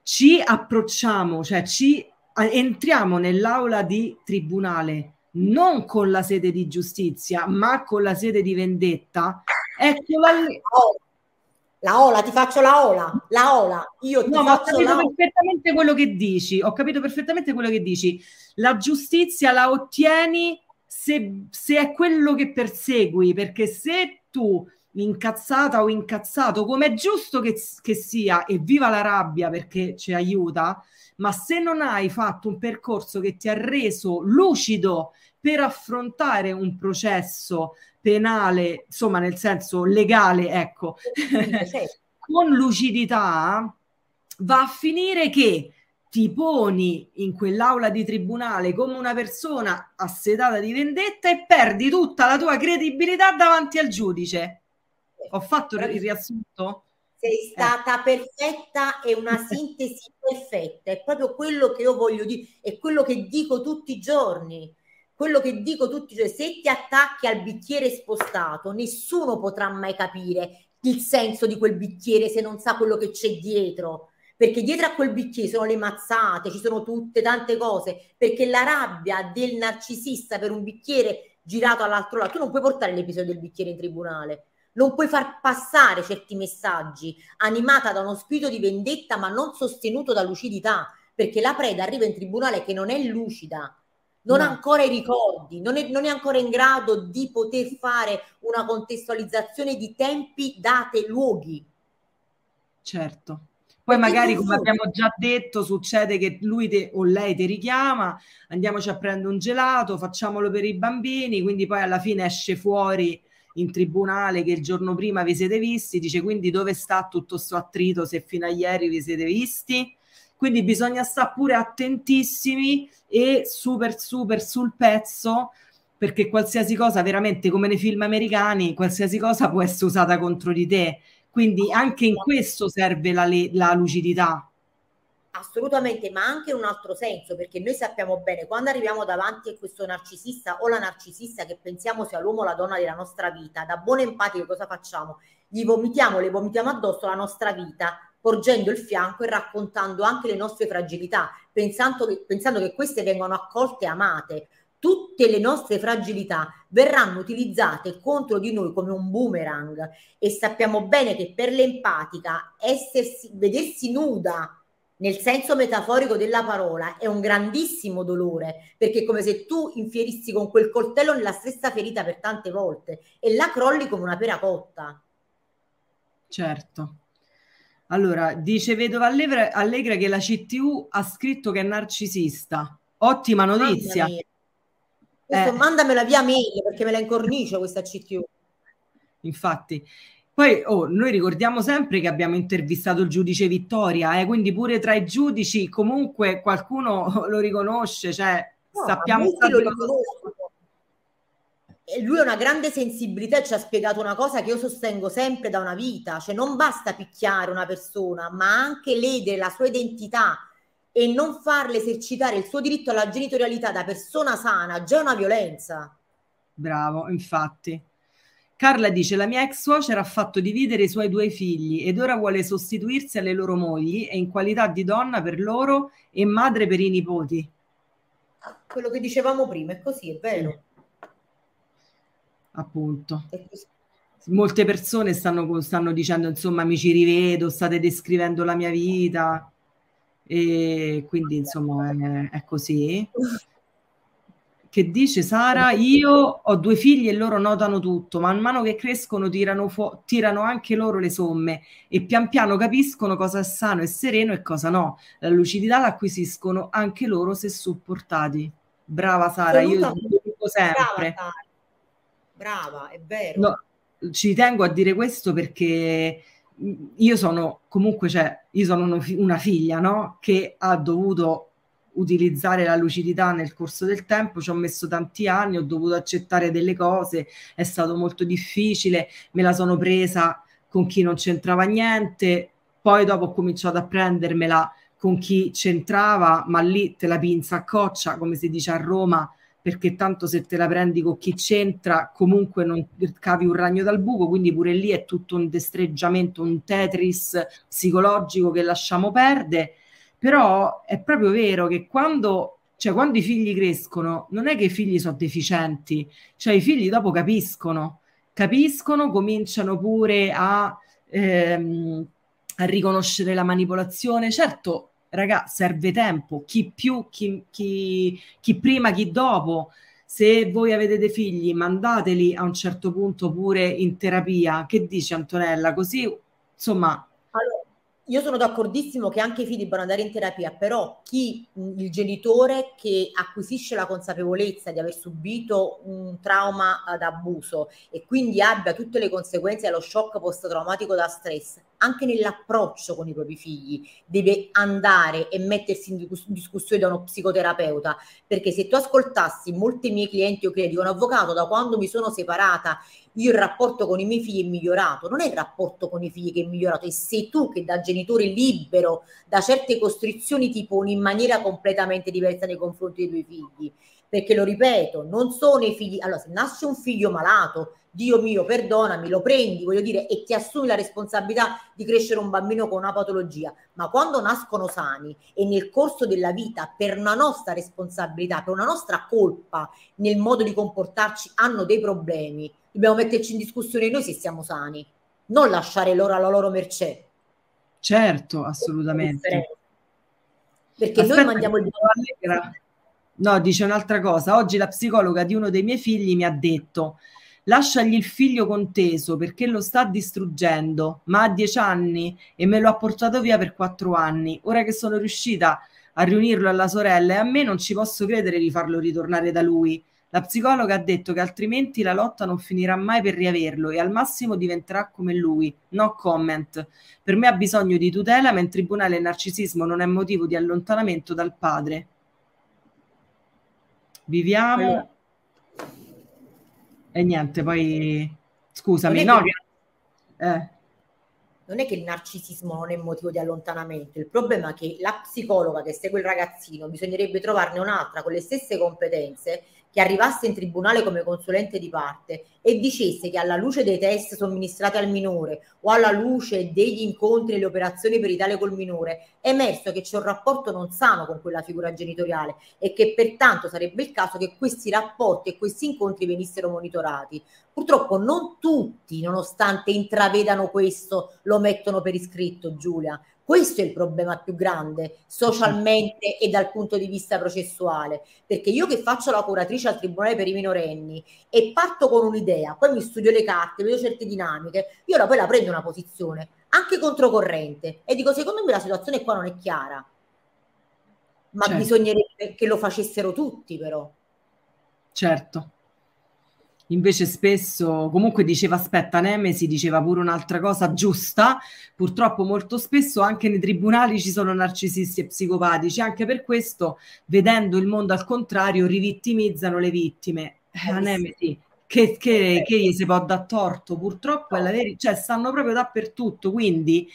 ci approcciamo, cioè ci entriamo nell'aula di tribunale non con la sede di giustizia, ma con la sede di vendetta, eccola lì. La ola, ti faccio la ola, la ola, io ti no, faccio ho capito la perfettamente quello che dici, ho capito perfettamente quello che dici. La giustizia la ottieni se, se è quello che persegui, perché se tu incazzata o incazzato, come è giusto che, che sia, e viva la rabbia perché ci aiuta, ma se non hai fatto un percorso che ti ha reso lucido per affrontare un processo penale, insomma nel senso legale, ecco, con lucidità, va a finire che ti poni in quell'aula di tribunale come una persona assetata di vendetta e perdi tutta la tua credibilità davanti al giudice. Ho fatto il riassunto? Sei eh. stata eh. perfetta e una sintesi perfetta, è proprio quello che io voglio dire, è quello che dico tutti i giorni quello che dico tutti, cioè se ti attacchi al bicchiere spostato, nessuno potrà mai capire il senso di quel bicchiere se non sa quello che c'è dietro. Perché dietro a quel bicchiere sono le mazzate, ci sono tutte tante cose. Perché la rabbia del narcisista per un bicchiere girato all'altro lato, tu non puoi portare l'episodio del bicchiere in tribunale. Non puoi far passare certi messaggi animata da uno spirito di vendetta ma non sostenuto da lucidità, perché la preda arriva in tribunale che non è lucida, non no. ha ancora i ricordi, non è, non è, ancora in grado di poter fare una contestualizzazione di tempi, date, luoghi. Certo. Poi magari, come abbiamo già detto, succede che lui te, o lei ti richiama, andiamoci a prendere un gelato, facciamolo per i bambini, quindi poi alla fine esce fuori in tribunale che il giorno prima vi siete visti, dice quindi dove sta tutto questo attrito se fino a ieri vi siete visti? Quindi bisogna stare pure attentissimi e super super sul pezzo perché qualsiasi cosa, veramente come nei film americani, qualsiasi cosa può essere usata contro di te. Quindi anche in questo serve la, la lucidità. Assolutamente, ma anche in un altro senso, perché noi sappiamo bene quando arriviamo davanti a questo narcisista o la narcisista che pensiamo sia l'uomo o la donna della nostra vita, da buone empatiche cosa facciamo? Gli vomitiamo, le vomitiamo addosso la nostra vita, porgendo il fianco e raccontando anche le nostre fragilità, pensando che, pensando che queste vengono accolte e amate. Tutte le nostre fragilità verranno utilizzate contro di noi come un boomerang e sappiamo bene che per l'empatica essersi, vedersi nuda nel senso metaforico della parola, è un grandissimo dolore, perché è come se tu infierissi con quel coltello nella stessa ferita per tante volte e la crolli come una pera cotta. Certo. Allora, dice Vedova Allegra, Allegra che la CTU ha scritto che è narcisista. Ottima notizia. Questo, eh. Mandamela via mail perché me la incornicio questa CTU. Infatti, poi oh, noi ricordiamo sempre che abbiamo intervistato il giudice Vittoria, eh, quindi pure tra i giudici comunque qualcuno lo riconosce, cioè no, sappiamo lo E lui ha una grande sensibilità e ci ha spiegato una cosa che io sostengo sempre da una vita, cioè non basta picchiare una persona, ma anche ledere la sua identità e non farle esercitare il suo diritto alla genitorialità da persona sana, già è una violenza. Bravo, infatti. Carla dice: La mia ex suocera ha fatto dividere i suoi due figli ed ora vuole sostituirsi alle loro mogli e in qualità di donna per loro e madre per i nipoti. Quello che dicevamo prima è così, è vero. Appunto. Molte persone stanno, stanno dicendo: Insomma, mi ci rivedo, state descrivendo la mia vita. E quindi, insomma, è, è così che dice Sara, io ho due figli e loro notano tutto, man mano che crescono tirano, fu- tirano anche loro le somme e pian piano capiscono cosa è sano e sereno e cosa no. La lucidità l'acquisiscono anche loro se supportati. Brava Sara, io dico sempre. Brava, brava, è vero. No, ci tengo a dire questo perché io sono comunque, cioè, io sono una figlia, no? Che ha dovuto utilizzare la lucidità nel corso del tempo, ci ho messo tanti anni, ho dovuto accettare delle cose, è stato molto difficile, me la sono presa con chi non c'entrava niente, poi dopo ho cominciato a prendermela con chi c'entrava, ma lì te la pinza a coccia, come si dice a Roma, perché tanto se te la prendi con chi c'entra comunque non cavi un ragno dal buco, quindi pure lì è tutto un destreggiamento, un Tetris psicologico che lasciamo perdere però è proprio vero che quando, cioè, quando i figli crescono, non è che i figli sono deficienti, cioè i figli dopo capiscono, capiscono, cominciano pure a, ehm, a riconoscere la manipolazione. Certo, raga, serve tempo, chi più, chi, chi, chi prima, chi dopo. Se voi avete dei figli, mandateli a un certo punto pure in terapia. Che dice Antonella? Così, insomma, io sono d'accordissimo che anche i figli debbano andare in terapia, però chi il genitore che acquisisce la consapevolezza di aver subito un trauma d'abuso e quindi abbia tutte le conseguenze dello shock post-traumatico da stress, anche nell'approccio con i propri figli, deve andare e mettersi in discussione da uno psicoterapeuta, perché se tu ascoltassi molti miei clienti o che dicono avvocato da quando mi sono separata io il rapporto con i miei figli è migliorato, non è il rapporto con i figli che è migliorato, è sei tu che da genitore libero da certe costrizioni ti poni in maniera completamente diversa nei confronti dei tuoi figli. Perché lo ripeto, non sono i figli, allora se nasce un figlio malato, Dio mio, perdonami, lo prendi, voglio dire, e ti assumi la responsabilità di crescere un bambino con una patologia, ma quando nascono sani e nel corso della vita, per una nostra responsabilità, per una nostra colpa nel modo di comportarci, hanno dei problemi, dobbiamo metterci in discussione noi se siamo sani, non lasciare loro alla loro mercé. Certo, assolutamente. Perché Aspetta, noi mandiamo il No, dice un'altra cosa. Oggi la psicologa di uno dei miei figli mi ha detto lasciagli il figlio conteso perché lo sta distruggendo, ma ha dieci anni e me lo ha portato via per quattro anni. Ora che sono riuscita a riunirlo alla sorella e a me non ci posso credere di farlo ritornare da lui. La psicologa ha detto che altrimenti la lotta non finirà mai per riaverlo e al massimo diventerà come lui. No comment. Per me ha bisogno di tutela, ma in tribunale il narcisismo non è motivo di allontanamento dal padre. Viviamo. E niente, poi scusami, Non è no, che- che- eh, non è che il narcisismo non è motivo di allontanamento, il problema è che la psicologa che segue il ragazzino bisognerebbe trovarne un'altra con le stesse competenze che arrivasse in tribunale come consulente di parte e dicesse che alla luce dei test somministrati al minore o alla luce degli incontri e le operazioni peritali col minore è emerso che c'è un rapporto non sano con quella figura genitoriale e che pertanto sarebbe il caso che questi rapporti e questi incontri venissero monitorati. Purtroppo non tutti, nonostante intravedano questo, lo mettono per iscritto, Giulia. Questo è il problema più grande socialmente e dal punto di vista processuale, perché io che faccio la curatrice al Tribunale per i minorenni e parto con un'idea, poi mi studio le carte, vedo certe dinamiche, io la, poi la prendo una posizione anche controcorrente e dico secondo me la situazione qua non è chiara, ma Certo. bisognerebbe che lo facessero tutti però. certo. Invece spesso, comunque diceva aspetta, Nemesi diceva pure un'altra cosa giusta, purtroppo molto spesso anche nei tribunali ci sono narcisisti e psicopatici, anche per questo, vedendo il mondo al contrario, rivittimizzano le vittime. Eh, a Nemesi, che, che, che gli si può dar torto, purtroppo è la verità, cioè stanno proprio dappertutto, quindi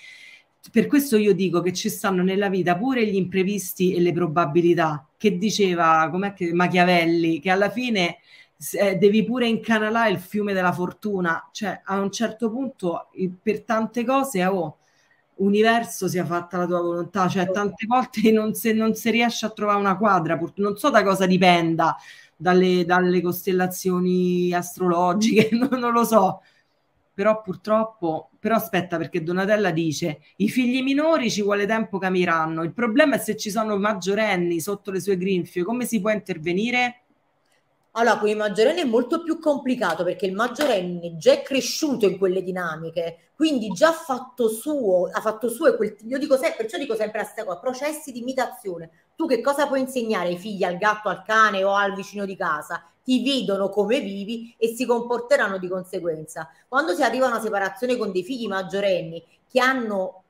per questo io dico che ci stanno nella vita pure gli imprevisti e le probabilità, che diceva com'è che Machiavelli, che alla fine eh, devi pure incanalare il fiume della fortuna, cioè a un certo punto per tante cose, oh, universo sia fatta la tua volontà, cioè tante volte non si, non si riesce a trovare una quadra, non so da cosa dipenda, dalle, dalle costellazioni astrologiche, non, non lo so, però purtroppo, però aspetta perché Donatella dice i figli minori ci vuole tempo che amiranno, il problema è se ci sono maggiorenni sotto le sue grinfie, come si può intervenire? Allora, con i maggiorenni è molto più complicato perché il maggiorenne già è cresciuto in quelle dinamiche, quindi già ha fatto suo, ha fatto suo quel, io dico sempre, perciò dico sempre la stessa cosa, processi di imitazione. Tu che cosa puoi insegnare ai figli, al gatto, al cane o al vicino di casa? Ti vedono come vivi e si comporteranno di conseguenza. Quando si arriva a una separazione con dei figli maggiorenni che hanno,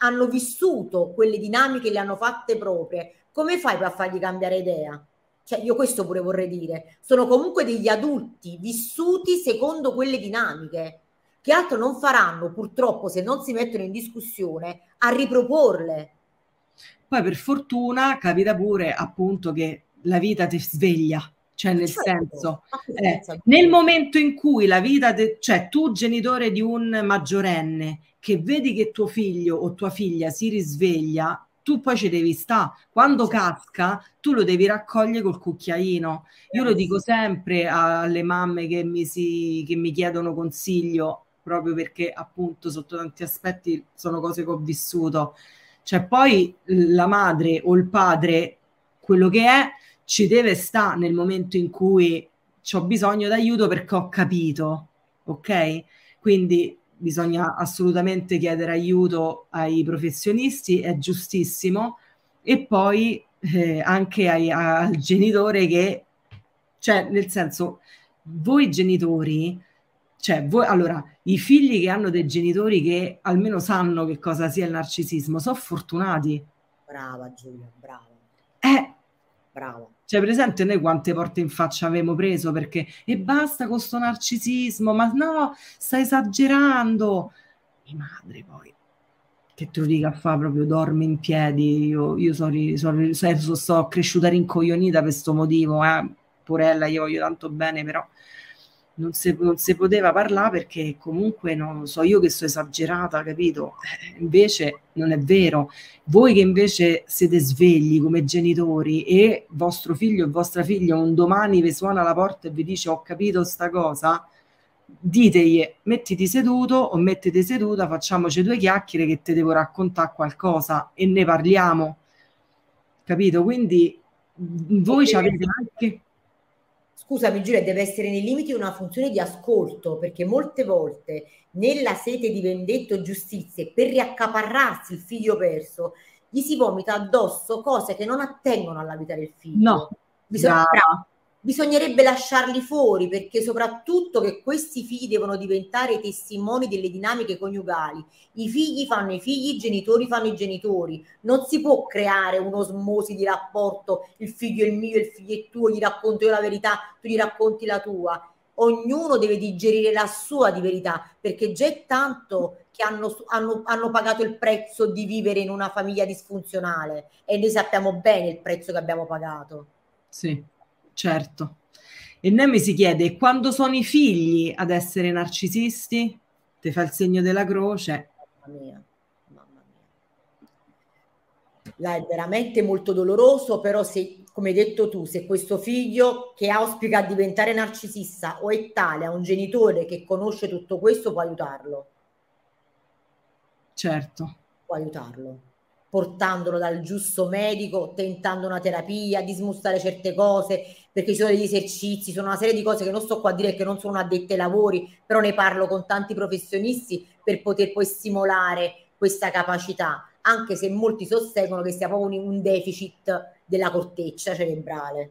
hanno vissuto quelle dinamiche, le hanno fatte proprie, come fai per fargli cambiare idea? Cioè, io questo pure vorrei dire. Sono comunque degli adulti vissuti secondo quelle dinamiche, che altro non faranno purtroppo se non si mettono in discussione a riproporle. Poi per fortuna capita pure appunto che la vita ti sveglia, cioè nel Certo, senso, eh, nel momento in cui la vita, te- cioè tu genitore di un maggiorenne che vedi che tuo figlio o tua figlia si risveglia, tu poi ci devi stare. Quando casca, tu lo devi raccogliere col cucchiaino. Io lo dico sempre alle mamme che mi, si, che mi chiedono consiglio, proprio perché appunto sotto tanti aspetti sono cose che ho vissuto. Cioè poi la madre o il padre, quello che è, ci deve stare nel momento in cui ho bisogno d'aiuto perché ho capito, ok? Quindi bisogna assolutamente chiedere aiuto ai professionisti, è giustissimo, e poi eh, anche ai, al genitore che, cioè nel senso, voi genitori, cioè voi, allora, i figli che hanno dei genitori che almeno sanno che cosa sia il narcisismo, sono fortunati. Brava Giulia, brava, Eh, brava. Cioè, presente noi quante porte in faccia avevamo preso perché e basta con sto narcisismo, ma no, stai esagerando. Mi madre poi che te lo dica fa proprio dorme in piedi. Io, io sono so, so, so cresciuta rincoglionita per questo motivo, eh. Porella, io voglio tanto bene, però non si, non si poteva parlare perché comunque non so io che sono esagerata, capito? Eh, invece non è vero. Voi che invece siete svegli come genitori e vostro figlio e vostra figlia un domani vi suona la porta e vi dice ho capito sta cosa, ditegli mettiti seduto o mettete seduta, facciamoci due chiacchiere che ti devo raccontare qualcosa e ne parliamo. Capito? Quindi voi ci avete anche Scusami Giulia, deve essere nei limiti una funzione di ascolto, perché molte volte nella sete di vendetta o giustizia, per riaccaparrarsi il figlio perso, gli si vomita addosso cose che non attengono alla vita del figlio. No, Bisogna- brava. Bisognerebbe lasciarli fuori, perché soprattutto che questi figli devono diventare testimoni delle dinamiche coniugali. I figli fanno i figli, i genitori fanno i genitori. Non si può creare un'osmosi di rapporto, il figlio è il mio, il figlio è tuo, gli racconto io la verità, tu gli racconti la tua. ognuno deve digerire la sua di verità, perché già è tanto che hanno, hanno, hanno pagato il prezzo di vivere in una famiglia disfunzionale e noi sappiamo bene il prezzo che abbiamo pagato. Sì, certo. E Nemi si chiede, quando sono i figli ad essere narcisisti? Ti fa il segno della croce. Mamma mia, mamma mia. Là è veramente molto doloroso, però se, come hai detto tu, se questo figlio che auspica a diventare narcisista o è tale, ha un genitore che conosce tutto questo, può aiutarlo. Certo. Può aiutarlo portandolo dal giusto medico, tentando una terapia, di smustare certe cose, perché ci sono degli esercizi, sono una serie di cose che non sto qua a dire che non sono addette ai lavori, però ne parlo con tanti professionisti per poter poi stimolare questa capacità, anche se molti sostengono che sia proprio un deficit della corteccia cerebrale.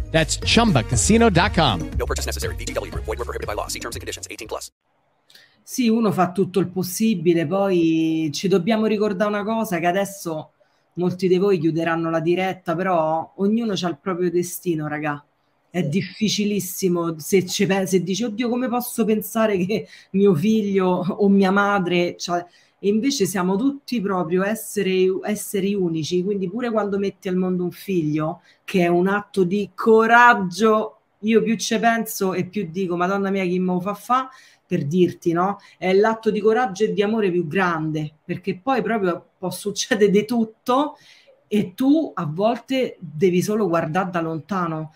That's chumbacasino.com. No purchase necessary. Group. Void were prohibited by law. See terms and conditions. 18 plus. Sì, uno fa tutto il possibile, poi ci dobbiamo ricordare una cosa che adesso molti di voi chiuderanno la diretta, però ognuno ha il proprio destino, raga. È difficilissimo se, ci pensi, se dici, oddio, come posso pensare che mio figlio o mia madre... Cioè, e invece siamo tutti proprio esseri, esseri unici, quindi pure quando metti al mondo un figlio, che è un atto di coraggio, io più ci penso e più dico, madonna mia, chi me lo fa fa, per dirti, no? È l'atto di coraggio e di amore più grande, perché poi proprio può succedere di tutto e tu a volte devi solo guardare da lontano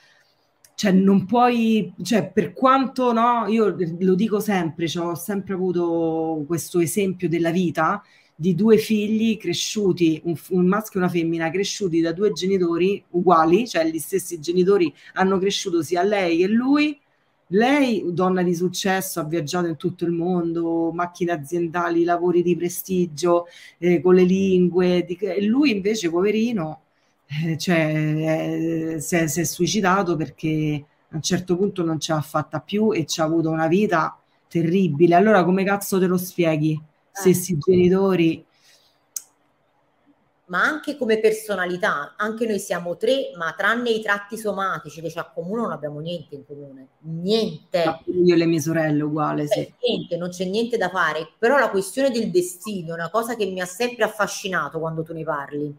cioè non puoi, cioè per quanto no, io lo dico sempre, cioè, ho sempre avuto questo esempio della vita di due figli cresciuti, un, un, maschio e una femmina, cresciuti da due genitori uguali, cioè gli stessi genitori hanno cresciuto sia lei che lui. Lei, donna di successo, ha viaggiato in tutto il mondo, macchine aziendali, lavori di prestigio, eh, con le lingue, di, lui invece, poverino, eh, cioè, eh, si, è, si, è, suicidato perché a un certo punto non ce l'ha fatta più e ci ha avuto una vita terribile. Allora, come cazzo te lo spieghi? Se eh. genitori ma anche come personalità, anche noi siamo tre, ma tranne i tratti somatici che ci accomunano non abbiamo niente in comune, niente. No, io e le mie sorelle uguale, sì. Eh, niente, non c'è niente da fare, però la questione del destino è una cosa che mi ha sempre affascinato quando tu ne parli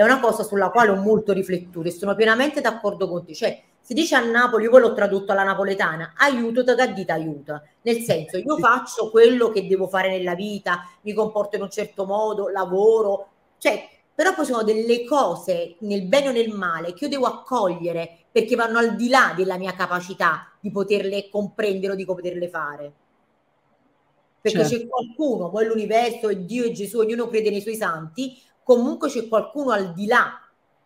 è una cosa sulla quale ho molto riflettuto e sono pienamente d'accordo con te. Cioè, si dice a Napoli, io poi l'ho tradotto alla napoletana, aiuto che dita aiuta. Nel senso, io faccio quello che devo fare nella vita, mi comporto in un certo modo, lavoro, cioè, però poi sono delle cose nel bene o nel male che io devo accogliere perché vanno al di là della mia capacità di poterle comprendere o di poterle fare. Perché certo. c'è qualcuno, poi l'universo e Dio e Gesù, ognuno crede nei suoi santi, comunque c'è qualcuno al di là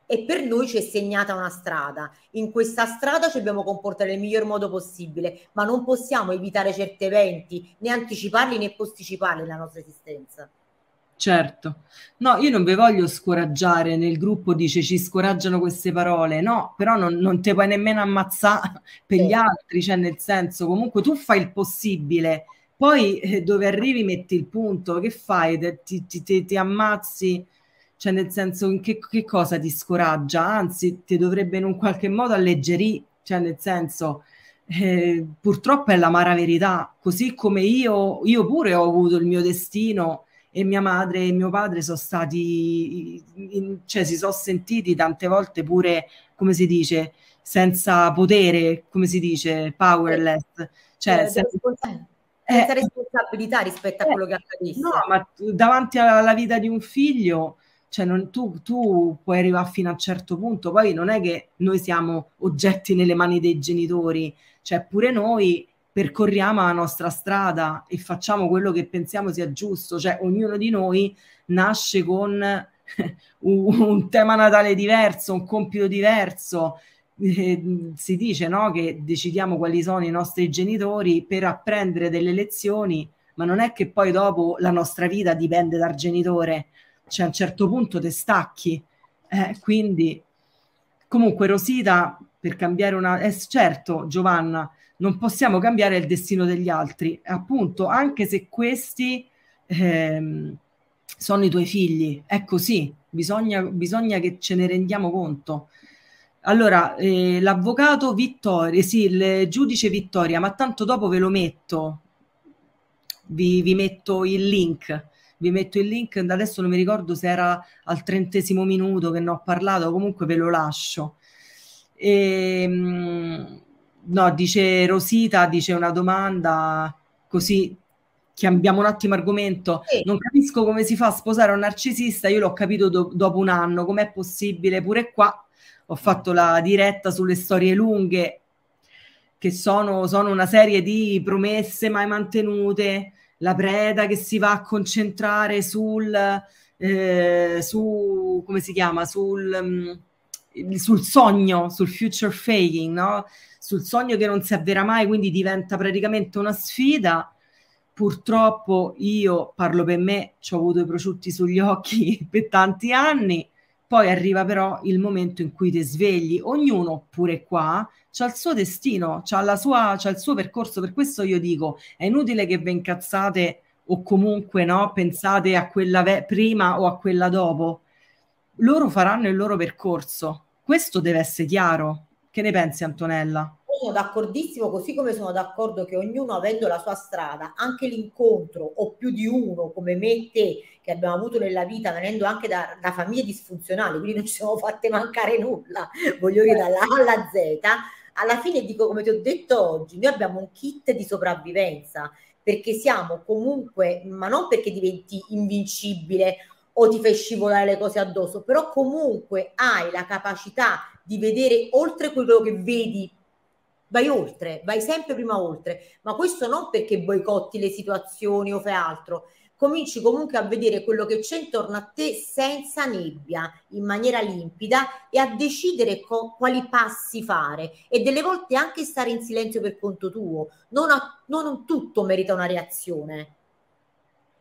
e per noi ci è segnata una strada. In questa strada ci dobbiamo comportare nel miglior modo possibile, ma non possiamo evitare certi eventi, né anticiparli né posticiparli nella nostra esistenza. Certo, no, io non vi voglio scoraggiare. Nel gruppo dice ci scoraggiano queste parole, no, però non, non ti puoi nemmeno ammazzare per sì. gli altri, cioè nel senso, comunque tu fai il possibile, poi eh, dove arrivi metti il punto, che fai? Ti, ti, ti, ti ammazzi cioè nel senso in che, che, cosa ti scoraggia, anzi ti dovrebbe in un qualche modo alleggerire, cioè nel senso eh, purtroppo è l'amara verità, così come io, io pure ho avuto il mio destino e mia madre e mio padre sono stati, in, cioè si sono sentiti tante volte pure, come si dice, senza potere, come si dice, powerless, cioè eh, senza, senza eh, responsabilità rispetto a quello che accadesse. No, ma davanti alla vita di un figlio cioè non, tu, tu, puoi arrivare fino a un certo punto, poi non è che noi siamo oggetti nelle mani dei genitori, cioè pure noi percorriamo la nostra strada e facciamo quello che pensiamo sia giusto, cioè ognuno di noi nasce con un, un tema natale diverso, un compito diverso, eh, si dice no, che decidiamo quali sono i nostri genitori per apprendere delle lezioni ma non è che poi dopo la nostra vita dipende dal genitore, cioè a un certo punto te stacchi. Eh, quindi, comunque, Rosita, per cambiare una... Eh, certo, Giovanna, non possiamo cambiare il destino degli altri, appunto, anche se questi ehm, sono i tuoi figli, è così, bisogna, bisogna che ce ne rendiamo conto. Allora, eh, l'avvocato Vittoria, sì, il giudice Vittoria, ma tanto dopo ve lo metto, vi, vi metto il link vi metto il link, adesso non mi ricordo se era al trentesimo minuto che ne ho parlato, comunque ve lo lascio. E, ehm, no, dice Rosita, dice una domanda così cambiamo un attimo argomento. Sì. Non capisco come si fa a sposare un narcisista, io l'ho capito do- dopo un anno, com'è possibile? Pure qua ho fatto la diretta sulle storie lunghe, che sono, sono una serie di promesse mai mantenute, la preda che si va a concentrare sul, eh, su, come si chiama, sul, mm, sul sogno, sul future faking, no? sul sogno che non si avvera mai, quindi diventa praticamente una sfida. Purtroppo io parlo per me, ci ho avuto i prosciutti sugli occhi per tanti anni, poi arriva però il momento in cui ti svegli, ognuno pure qua c'ha il suo destino, c'ha, sua, c'ha il suo percorso, per questo io dico è inutile che vi incazzate o comunque no, pensate a quella ve- prima o a quella dopo. Loro faranno il loro percorso, questo deve essere chiaro. Che ne pensi Antonella? sono d'accordissimo, così come sono d'accordo che ognuno avendo la sua strada, anche l'incontro o più di uno come me e te, che abbiamo avuto nella vita, venendo anche da, da famiglie disfunzionali, quindi non ci siamo fatte mancare nulla, voglio dire dalla A alla Z, alla fine dico come ti ho detto oggi, noi abbiamo un kit di sopravvivenza, perché siamo comunque, ma non perché diventi invincibile o ti fai scivolare le cose addosso, però comunque hai la capacità di vedere oltre quello che vedi. Vai oltre, vai sempre prima oltre, ma questo non perché boicotti le situazioni o fai altro, cominci comunque a vedere quello che c'è intorno a te senza nebbia, in maniera limpida e a decidere co- quali passi fare e delle volte anche stare in silenzio per conto tuo, non, a- non tutto merita una reazione.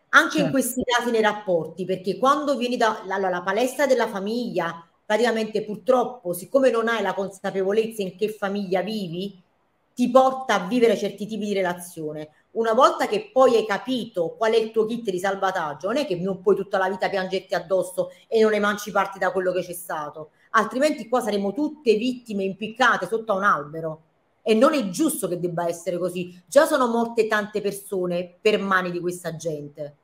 Anche certo. in questi casi nei rapporti, perché quando vieni dalla da, palestra della famiglia, praticamente purtroppo, siccome non hai la consapevolezza in che famiglia vivi, ti porta a vivere certi tipi di relazione. Una volta che poi hai capito qual è il tuo kit di salvataggio, non è che non puoi tutta la vita piangerti addosso e non emanciparti da quello che c'è stato, altrimenti qua saremo tutte vittime impiccate sotto a un albero. E non è giusto che debba essere così. Già sono morte tante persone per mani di questa gente.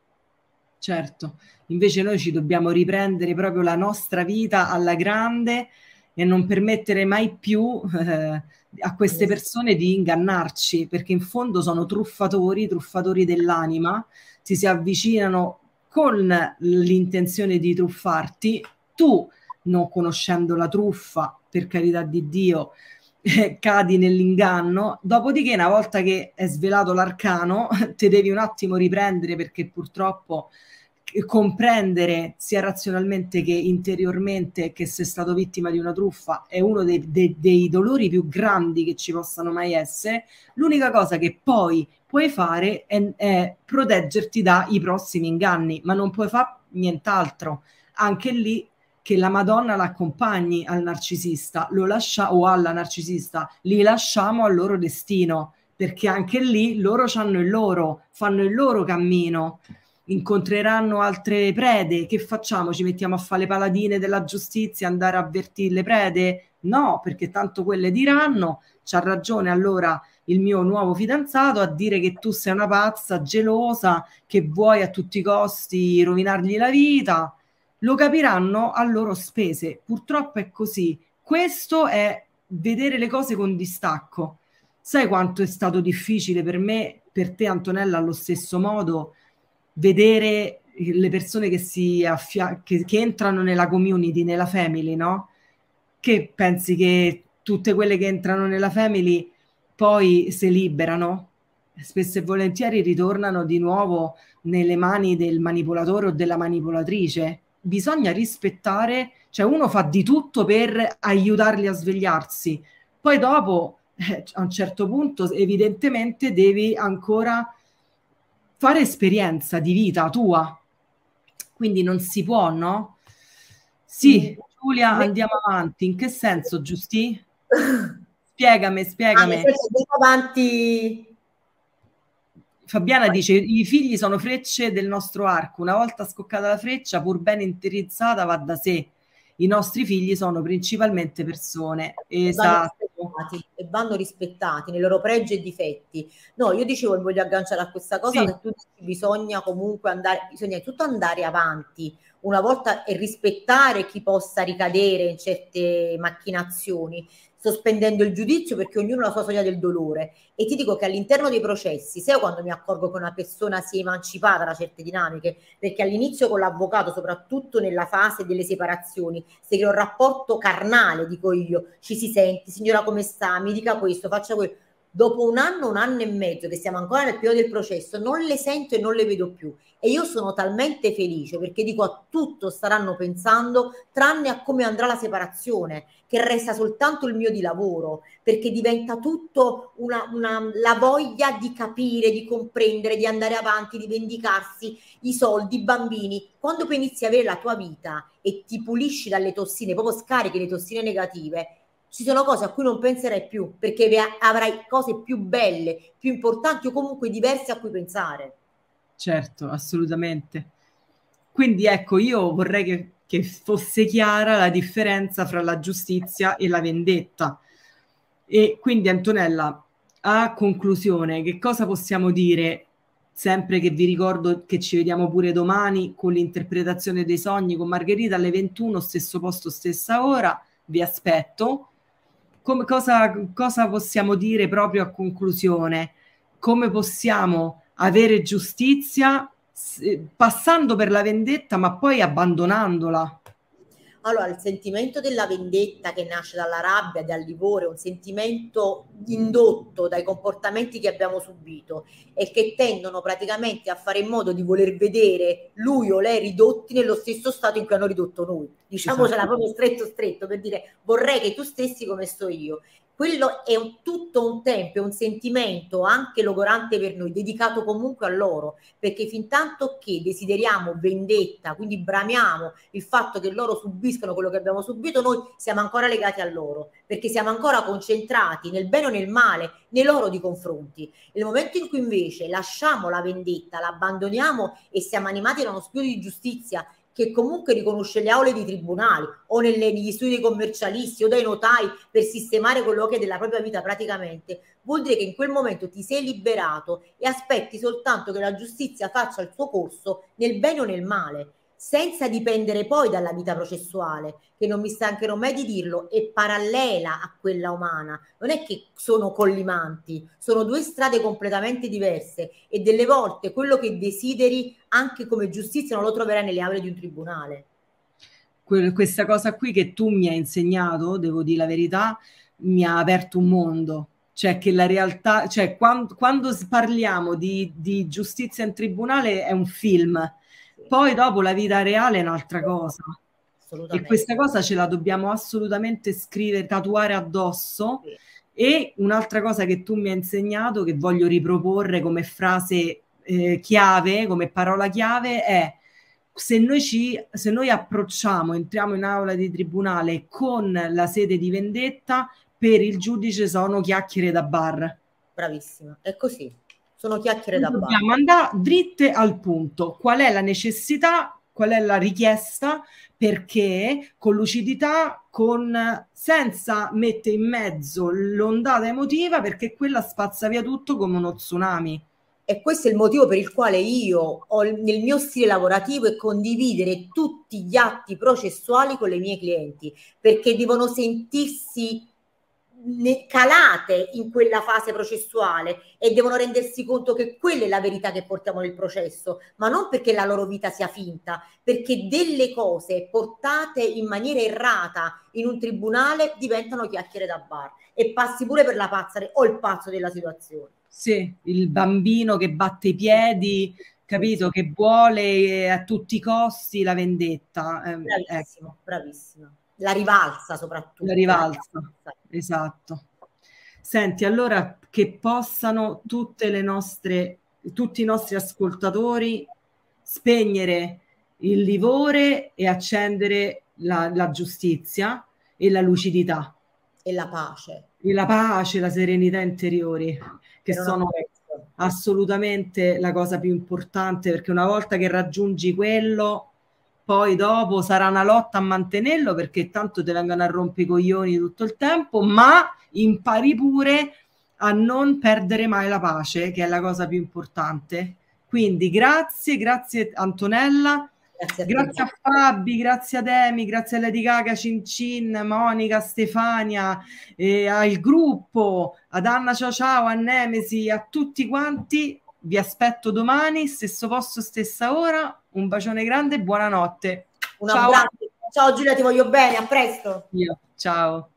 Certo, invece noi ci dobbiamo riprendere proprio la nostra vita alla grande e non permettere mai più eh, a queste persone di ingannarci, perché in fondo sono truffatori, truffatori dell'anima, ti si avvicinano con l'intenzione di truffarti, tu non conoscendo la truffa, per carità di Dio, eh, cadi nell'inganno, dopodiché una volta che è svelato l'arcano, ti devi un attimo riprendere perché purtroppo comprendere sia razionalmente che interiormente che sei stato vittima di una truffa è uno dei, dei, dei, dolori più grandi che ci possano mai essere, l'unica cosa che poi puoi fare è, è proteggerti dai prossimi inganni, ma non puoi fare nient'altro. Anche lì che la Madonna l'accompagni al narcisista, lo lascia o alla narcisista, li lasciamo al loro destino, perché anche lì loro hanno il loro, fanno il loro cammino incontreranno altre prede, che facciamo? Ci mettiamo a fare le paladine della giustizia, andare a avvertire le prede? No, perché tanto quelle diranno, c'ha ragione allora il mio nuovo fidanzato a dire che tu sei una pazza, gelosa, che vuoi a tutti i costi rovinargli la vita. Lo capiranno a loro spese. Purtroppo è così. Questo è vedere le cose con distacco. Sai quanto è stato difficile per me, per te Antonella, allo stesso modo, vedere le persone che, si affia- che, che entrano nella community, nella family, no? Che pensi che tutte quelle che entrano nella family poi si liberano? Spesso e volentieri ritornano di nuovo nelle mani del manipolatore o della manipolatrice. Bisogna rispettare, cioè uno fa di tutto per aiutarli a svegliarsi, poi dopo eh, a un certo punto evidentemente devi ancora fare esperienza di vita tua. Quindi non si può, no? Sì, Giulia, andiamo avanti. In che senso, Giusti? Spiegami, spiegami. Ah, andiamo avanti Fabiana dice: I figli sono frecce del nostro arco. Una volta scoccata la freccia, pur ben interizzata, va da sé. I nostri figli sono principalmente persone. Esatto. E vanno rispettati nei loro pregi e difetti. No, io dicevo, e voglio agganciare a questa cosa, Sì. che tu dici, bisogna comunque andare, bisogna tutto andare avanti una volta e rispettare chi possa ricadere in certe macchinazioni, sospendendo il giudizio perché ognuno ha la sua soglia del dolore. E ti dico che all'interno dei processi, sai quando mi accorgo che una persona si è emancipata da certe dinamiche, perché all'inizio con l'avvocato, soprattutto nella fase delle separazioni, si crea un rapporto carnale, dico io, ci si sente, signora come sta, mi dica questo, faccia quello. Dopo un anno, un anno e mezzo che siamo ancora nel periodo del processo, non le sento e non le vedo più. E io sono talmente felice perché dico a tutto staranno pensando, tranne a come andrà la separazione, che resta soltanto il mio di lavoro, perché diventa tutto una, una- la voglia di capire, di comprendere, di andare avanti, di vendicarsi, i soldi, i bambini. Quando poi inizi a avere la tua vita e ti pulisci dalle tossine, proprio scarichi le tossine negative, ci sono cose a cui non penserai più, perché avrai cose più belle, più importanti o comunque diverse a cui pensare. Certo, assolutamente. Quindi ecco, io vorrei che, che fosse chiara la differenza fra la giustizia e la vendetta. E quindi, Antonella, a conclusione, che cosa possiamo dire? Sempre che vi ricordo che ci vediamo pure domani con l'interpretazione dei sogni con Margherita alle 21, stesso posto, stessa ora. Vi aspetto. Come, cosa, cosa possiamo dire proprio a conclusione? Come possiamo avere giustizia s- passando per la vendetta, ma poi abbandonandola? Allora, il sentimento della vendetta che nasce dalla rabbia, dal livore, un sentimento indotto dai comportamenti che abbiamo subito e che tendono praticamente a fare in modo di voler vedere lui o lei ridotti nello stesso stato in cui hanno ridotto noi. Diciamocela Esatto. proprio stretto stretto per dire vorrei che tu stessi come sto io. Quello è un- tutto un tempo, è un sentimento anche logorante per noi, dedicato comunque a loro, perché fin tanto che desideriamo vendetta, quindi bramiamo il fatto che loro subiscono quello che abbiamo subito, noi siamo ancora legati a loro, perché siamo ancora concentrati nel bene o nel male, nei loro di confronti. Nel momento in cui invece lasciamo la vendetta, la abbandoniamo e siamo animati da uno spirito di giustizia che comunque riconosce le aule di tribunali o nelle- negli studi commercialisti o dai notai per sistemare quello che è della propria vita praticamente, vuol dire che in quel momento ti sei liberato e aspetti soltanto che la giustizia faccia il suo corso nel bene o nel male, senza dipendere poi dalla vita processuale, che non mi stancherò mai di dirlo, è parallela a quella umana, non è che sono collimanti, sono due strade completamente diverse e delle volte quello che desideri anche come giustizia non lo troverai nelle aule di un tribunale. Que- questa cosa qui che tu mi hai insegnato, devo dire la verità, mi ha aperto un mondo. Cioè che la realtà, cioè quando, quando parliamo di, di giustizia in tribunale è un film, poi dopo la vita reale è un'altra cosa. E questa cosa ce la dobbiamo assolutamente scrivere, tatuare addosso. E un'altra cosa che tu mi hai insegnato, che voglio riproporre come frase eh, chiave, come parola chiave, è se noi, ci, se noi approcciamo, entriamo in aula di tribunale con la sede di vendetta, per il giudice sono chiacchiere da bar. Bravissima, è così. Sono chiacchiere da bar. Dobbiamo andare dritte al punto. Qual è la necessità? Qual è la richiesta? Perché con lucidità, con, senza mettere in mezzo l'ondata emotiva, perché quella spazza via tutto come uno tsunami. E questo è il motivo per il quale io ho nel mio stile lavorativo è condividere tutti gli atti processuali con le mie clienti, perché devono sentirsi calate in quella fase processuale e devono rendersi conto che quella è la verità che portiamo nel processo, ma non perché la loro vita sia finta, perché delle cose portate in maniera errata in un tribunale diventano chiacchiere da bar e passi pure per la pazza o il pazzo della situazione. Sì, il bambino che batte i piedi, capito, che vuole eh, a tutti i costi la vendetta. ehm, ecco. Bravissimo. La rivalsa soprattutto. La rivalsa, esatto. Senti, allora che possano tutte le nostre tutti i nostri ascoltatori spegnere il livore e accendere la, la giustizia e la lucidità E la pace. e la pace, la serenità interiori, che sono assolutamente la cosa più importante, perché una volta che raggiungi quello, poi dopo sarà una lotta a mantenerlo, perché tanto ti vengono a rompere i coglioni tutto il tempo, ma impari pure a non perdere mai la pace, che è la cosa più importante. Quindi grazie, grazie Antonella. Grazie a. Grazie a Fabi, grazie ad Emi, grazie a Lady Gaga, Cin Cin, Monica, Stefania, eh, al gruppo, ad Anna Ciao Ciao, a Nemesi, a tutti quanti. Vi aspetto domani, stesso posto, stessa ora. Un bacione grande buonanotte. Un Ciao. abbraccio. Ciao Giulia, ti voglio bene, a presto. Io. Ciao.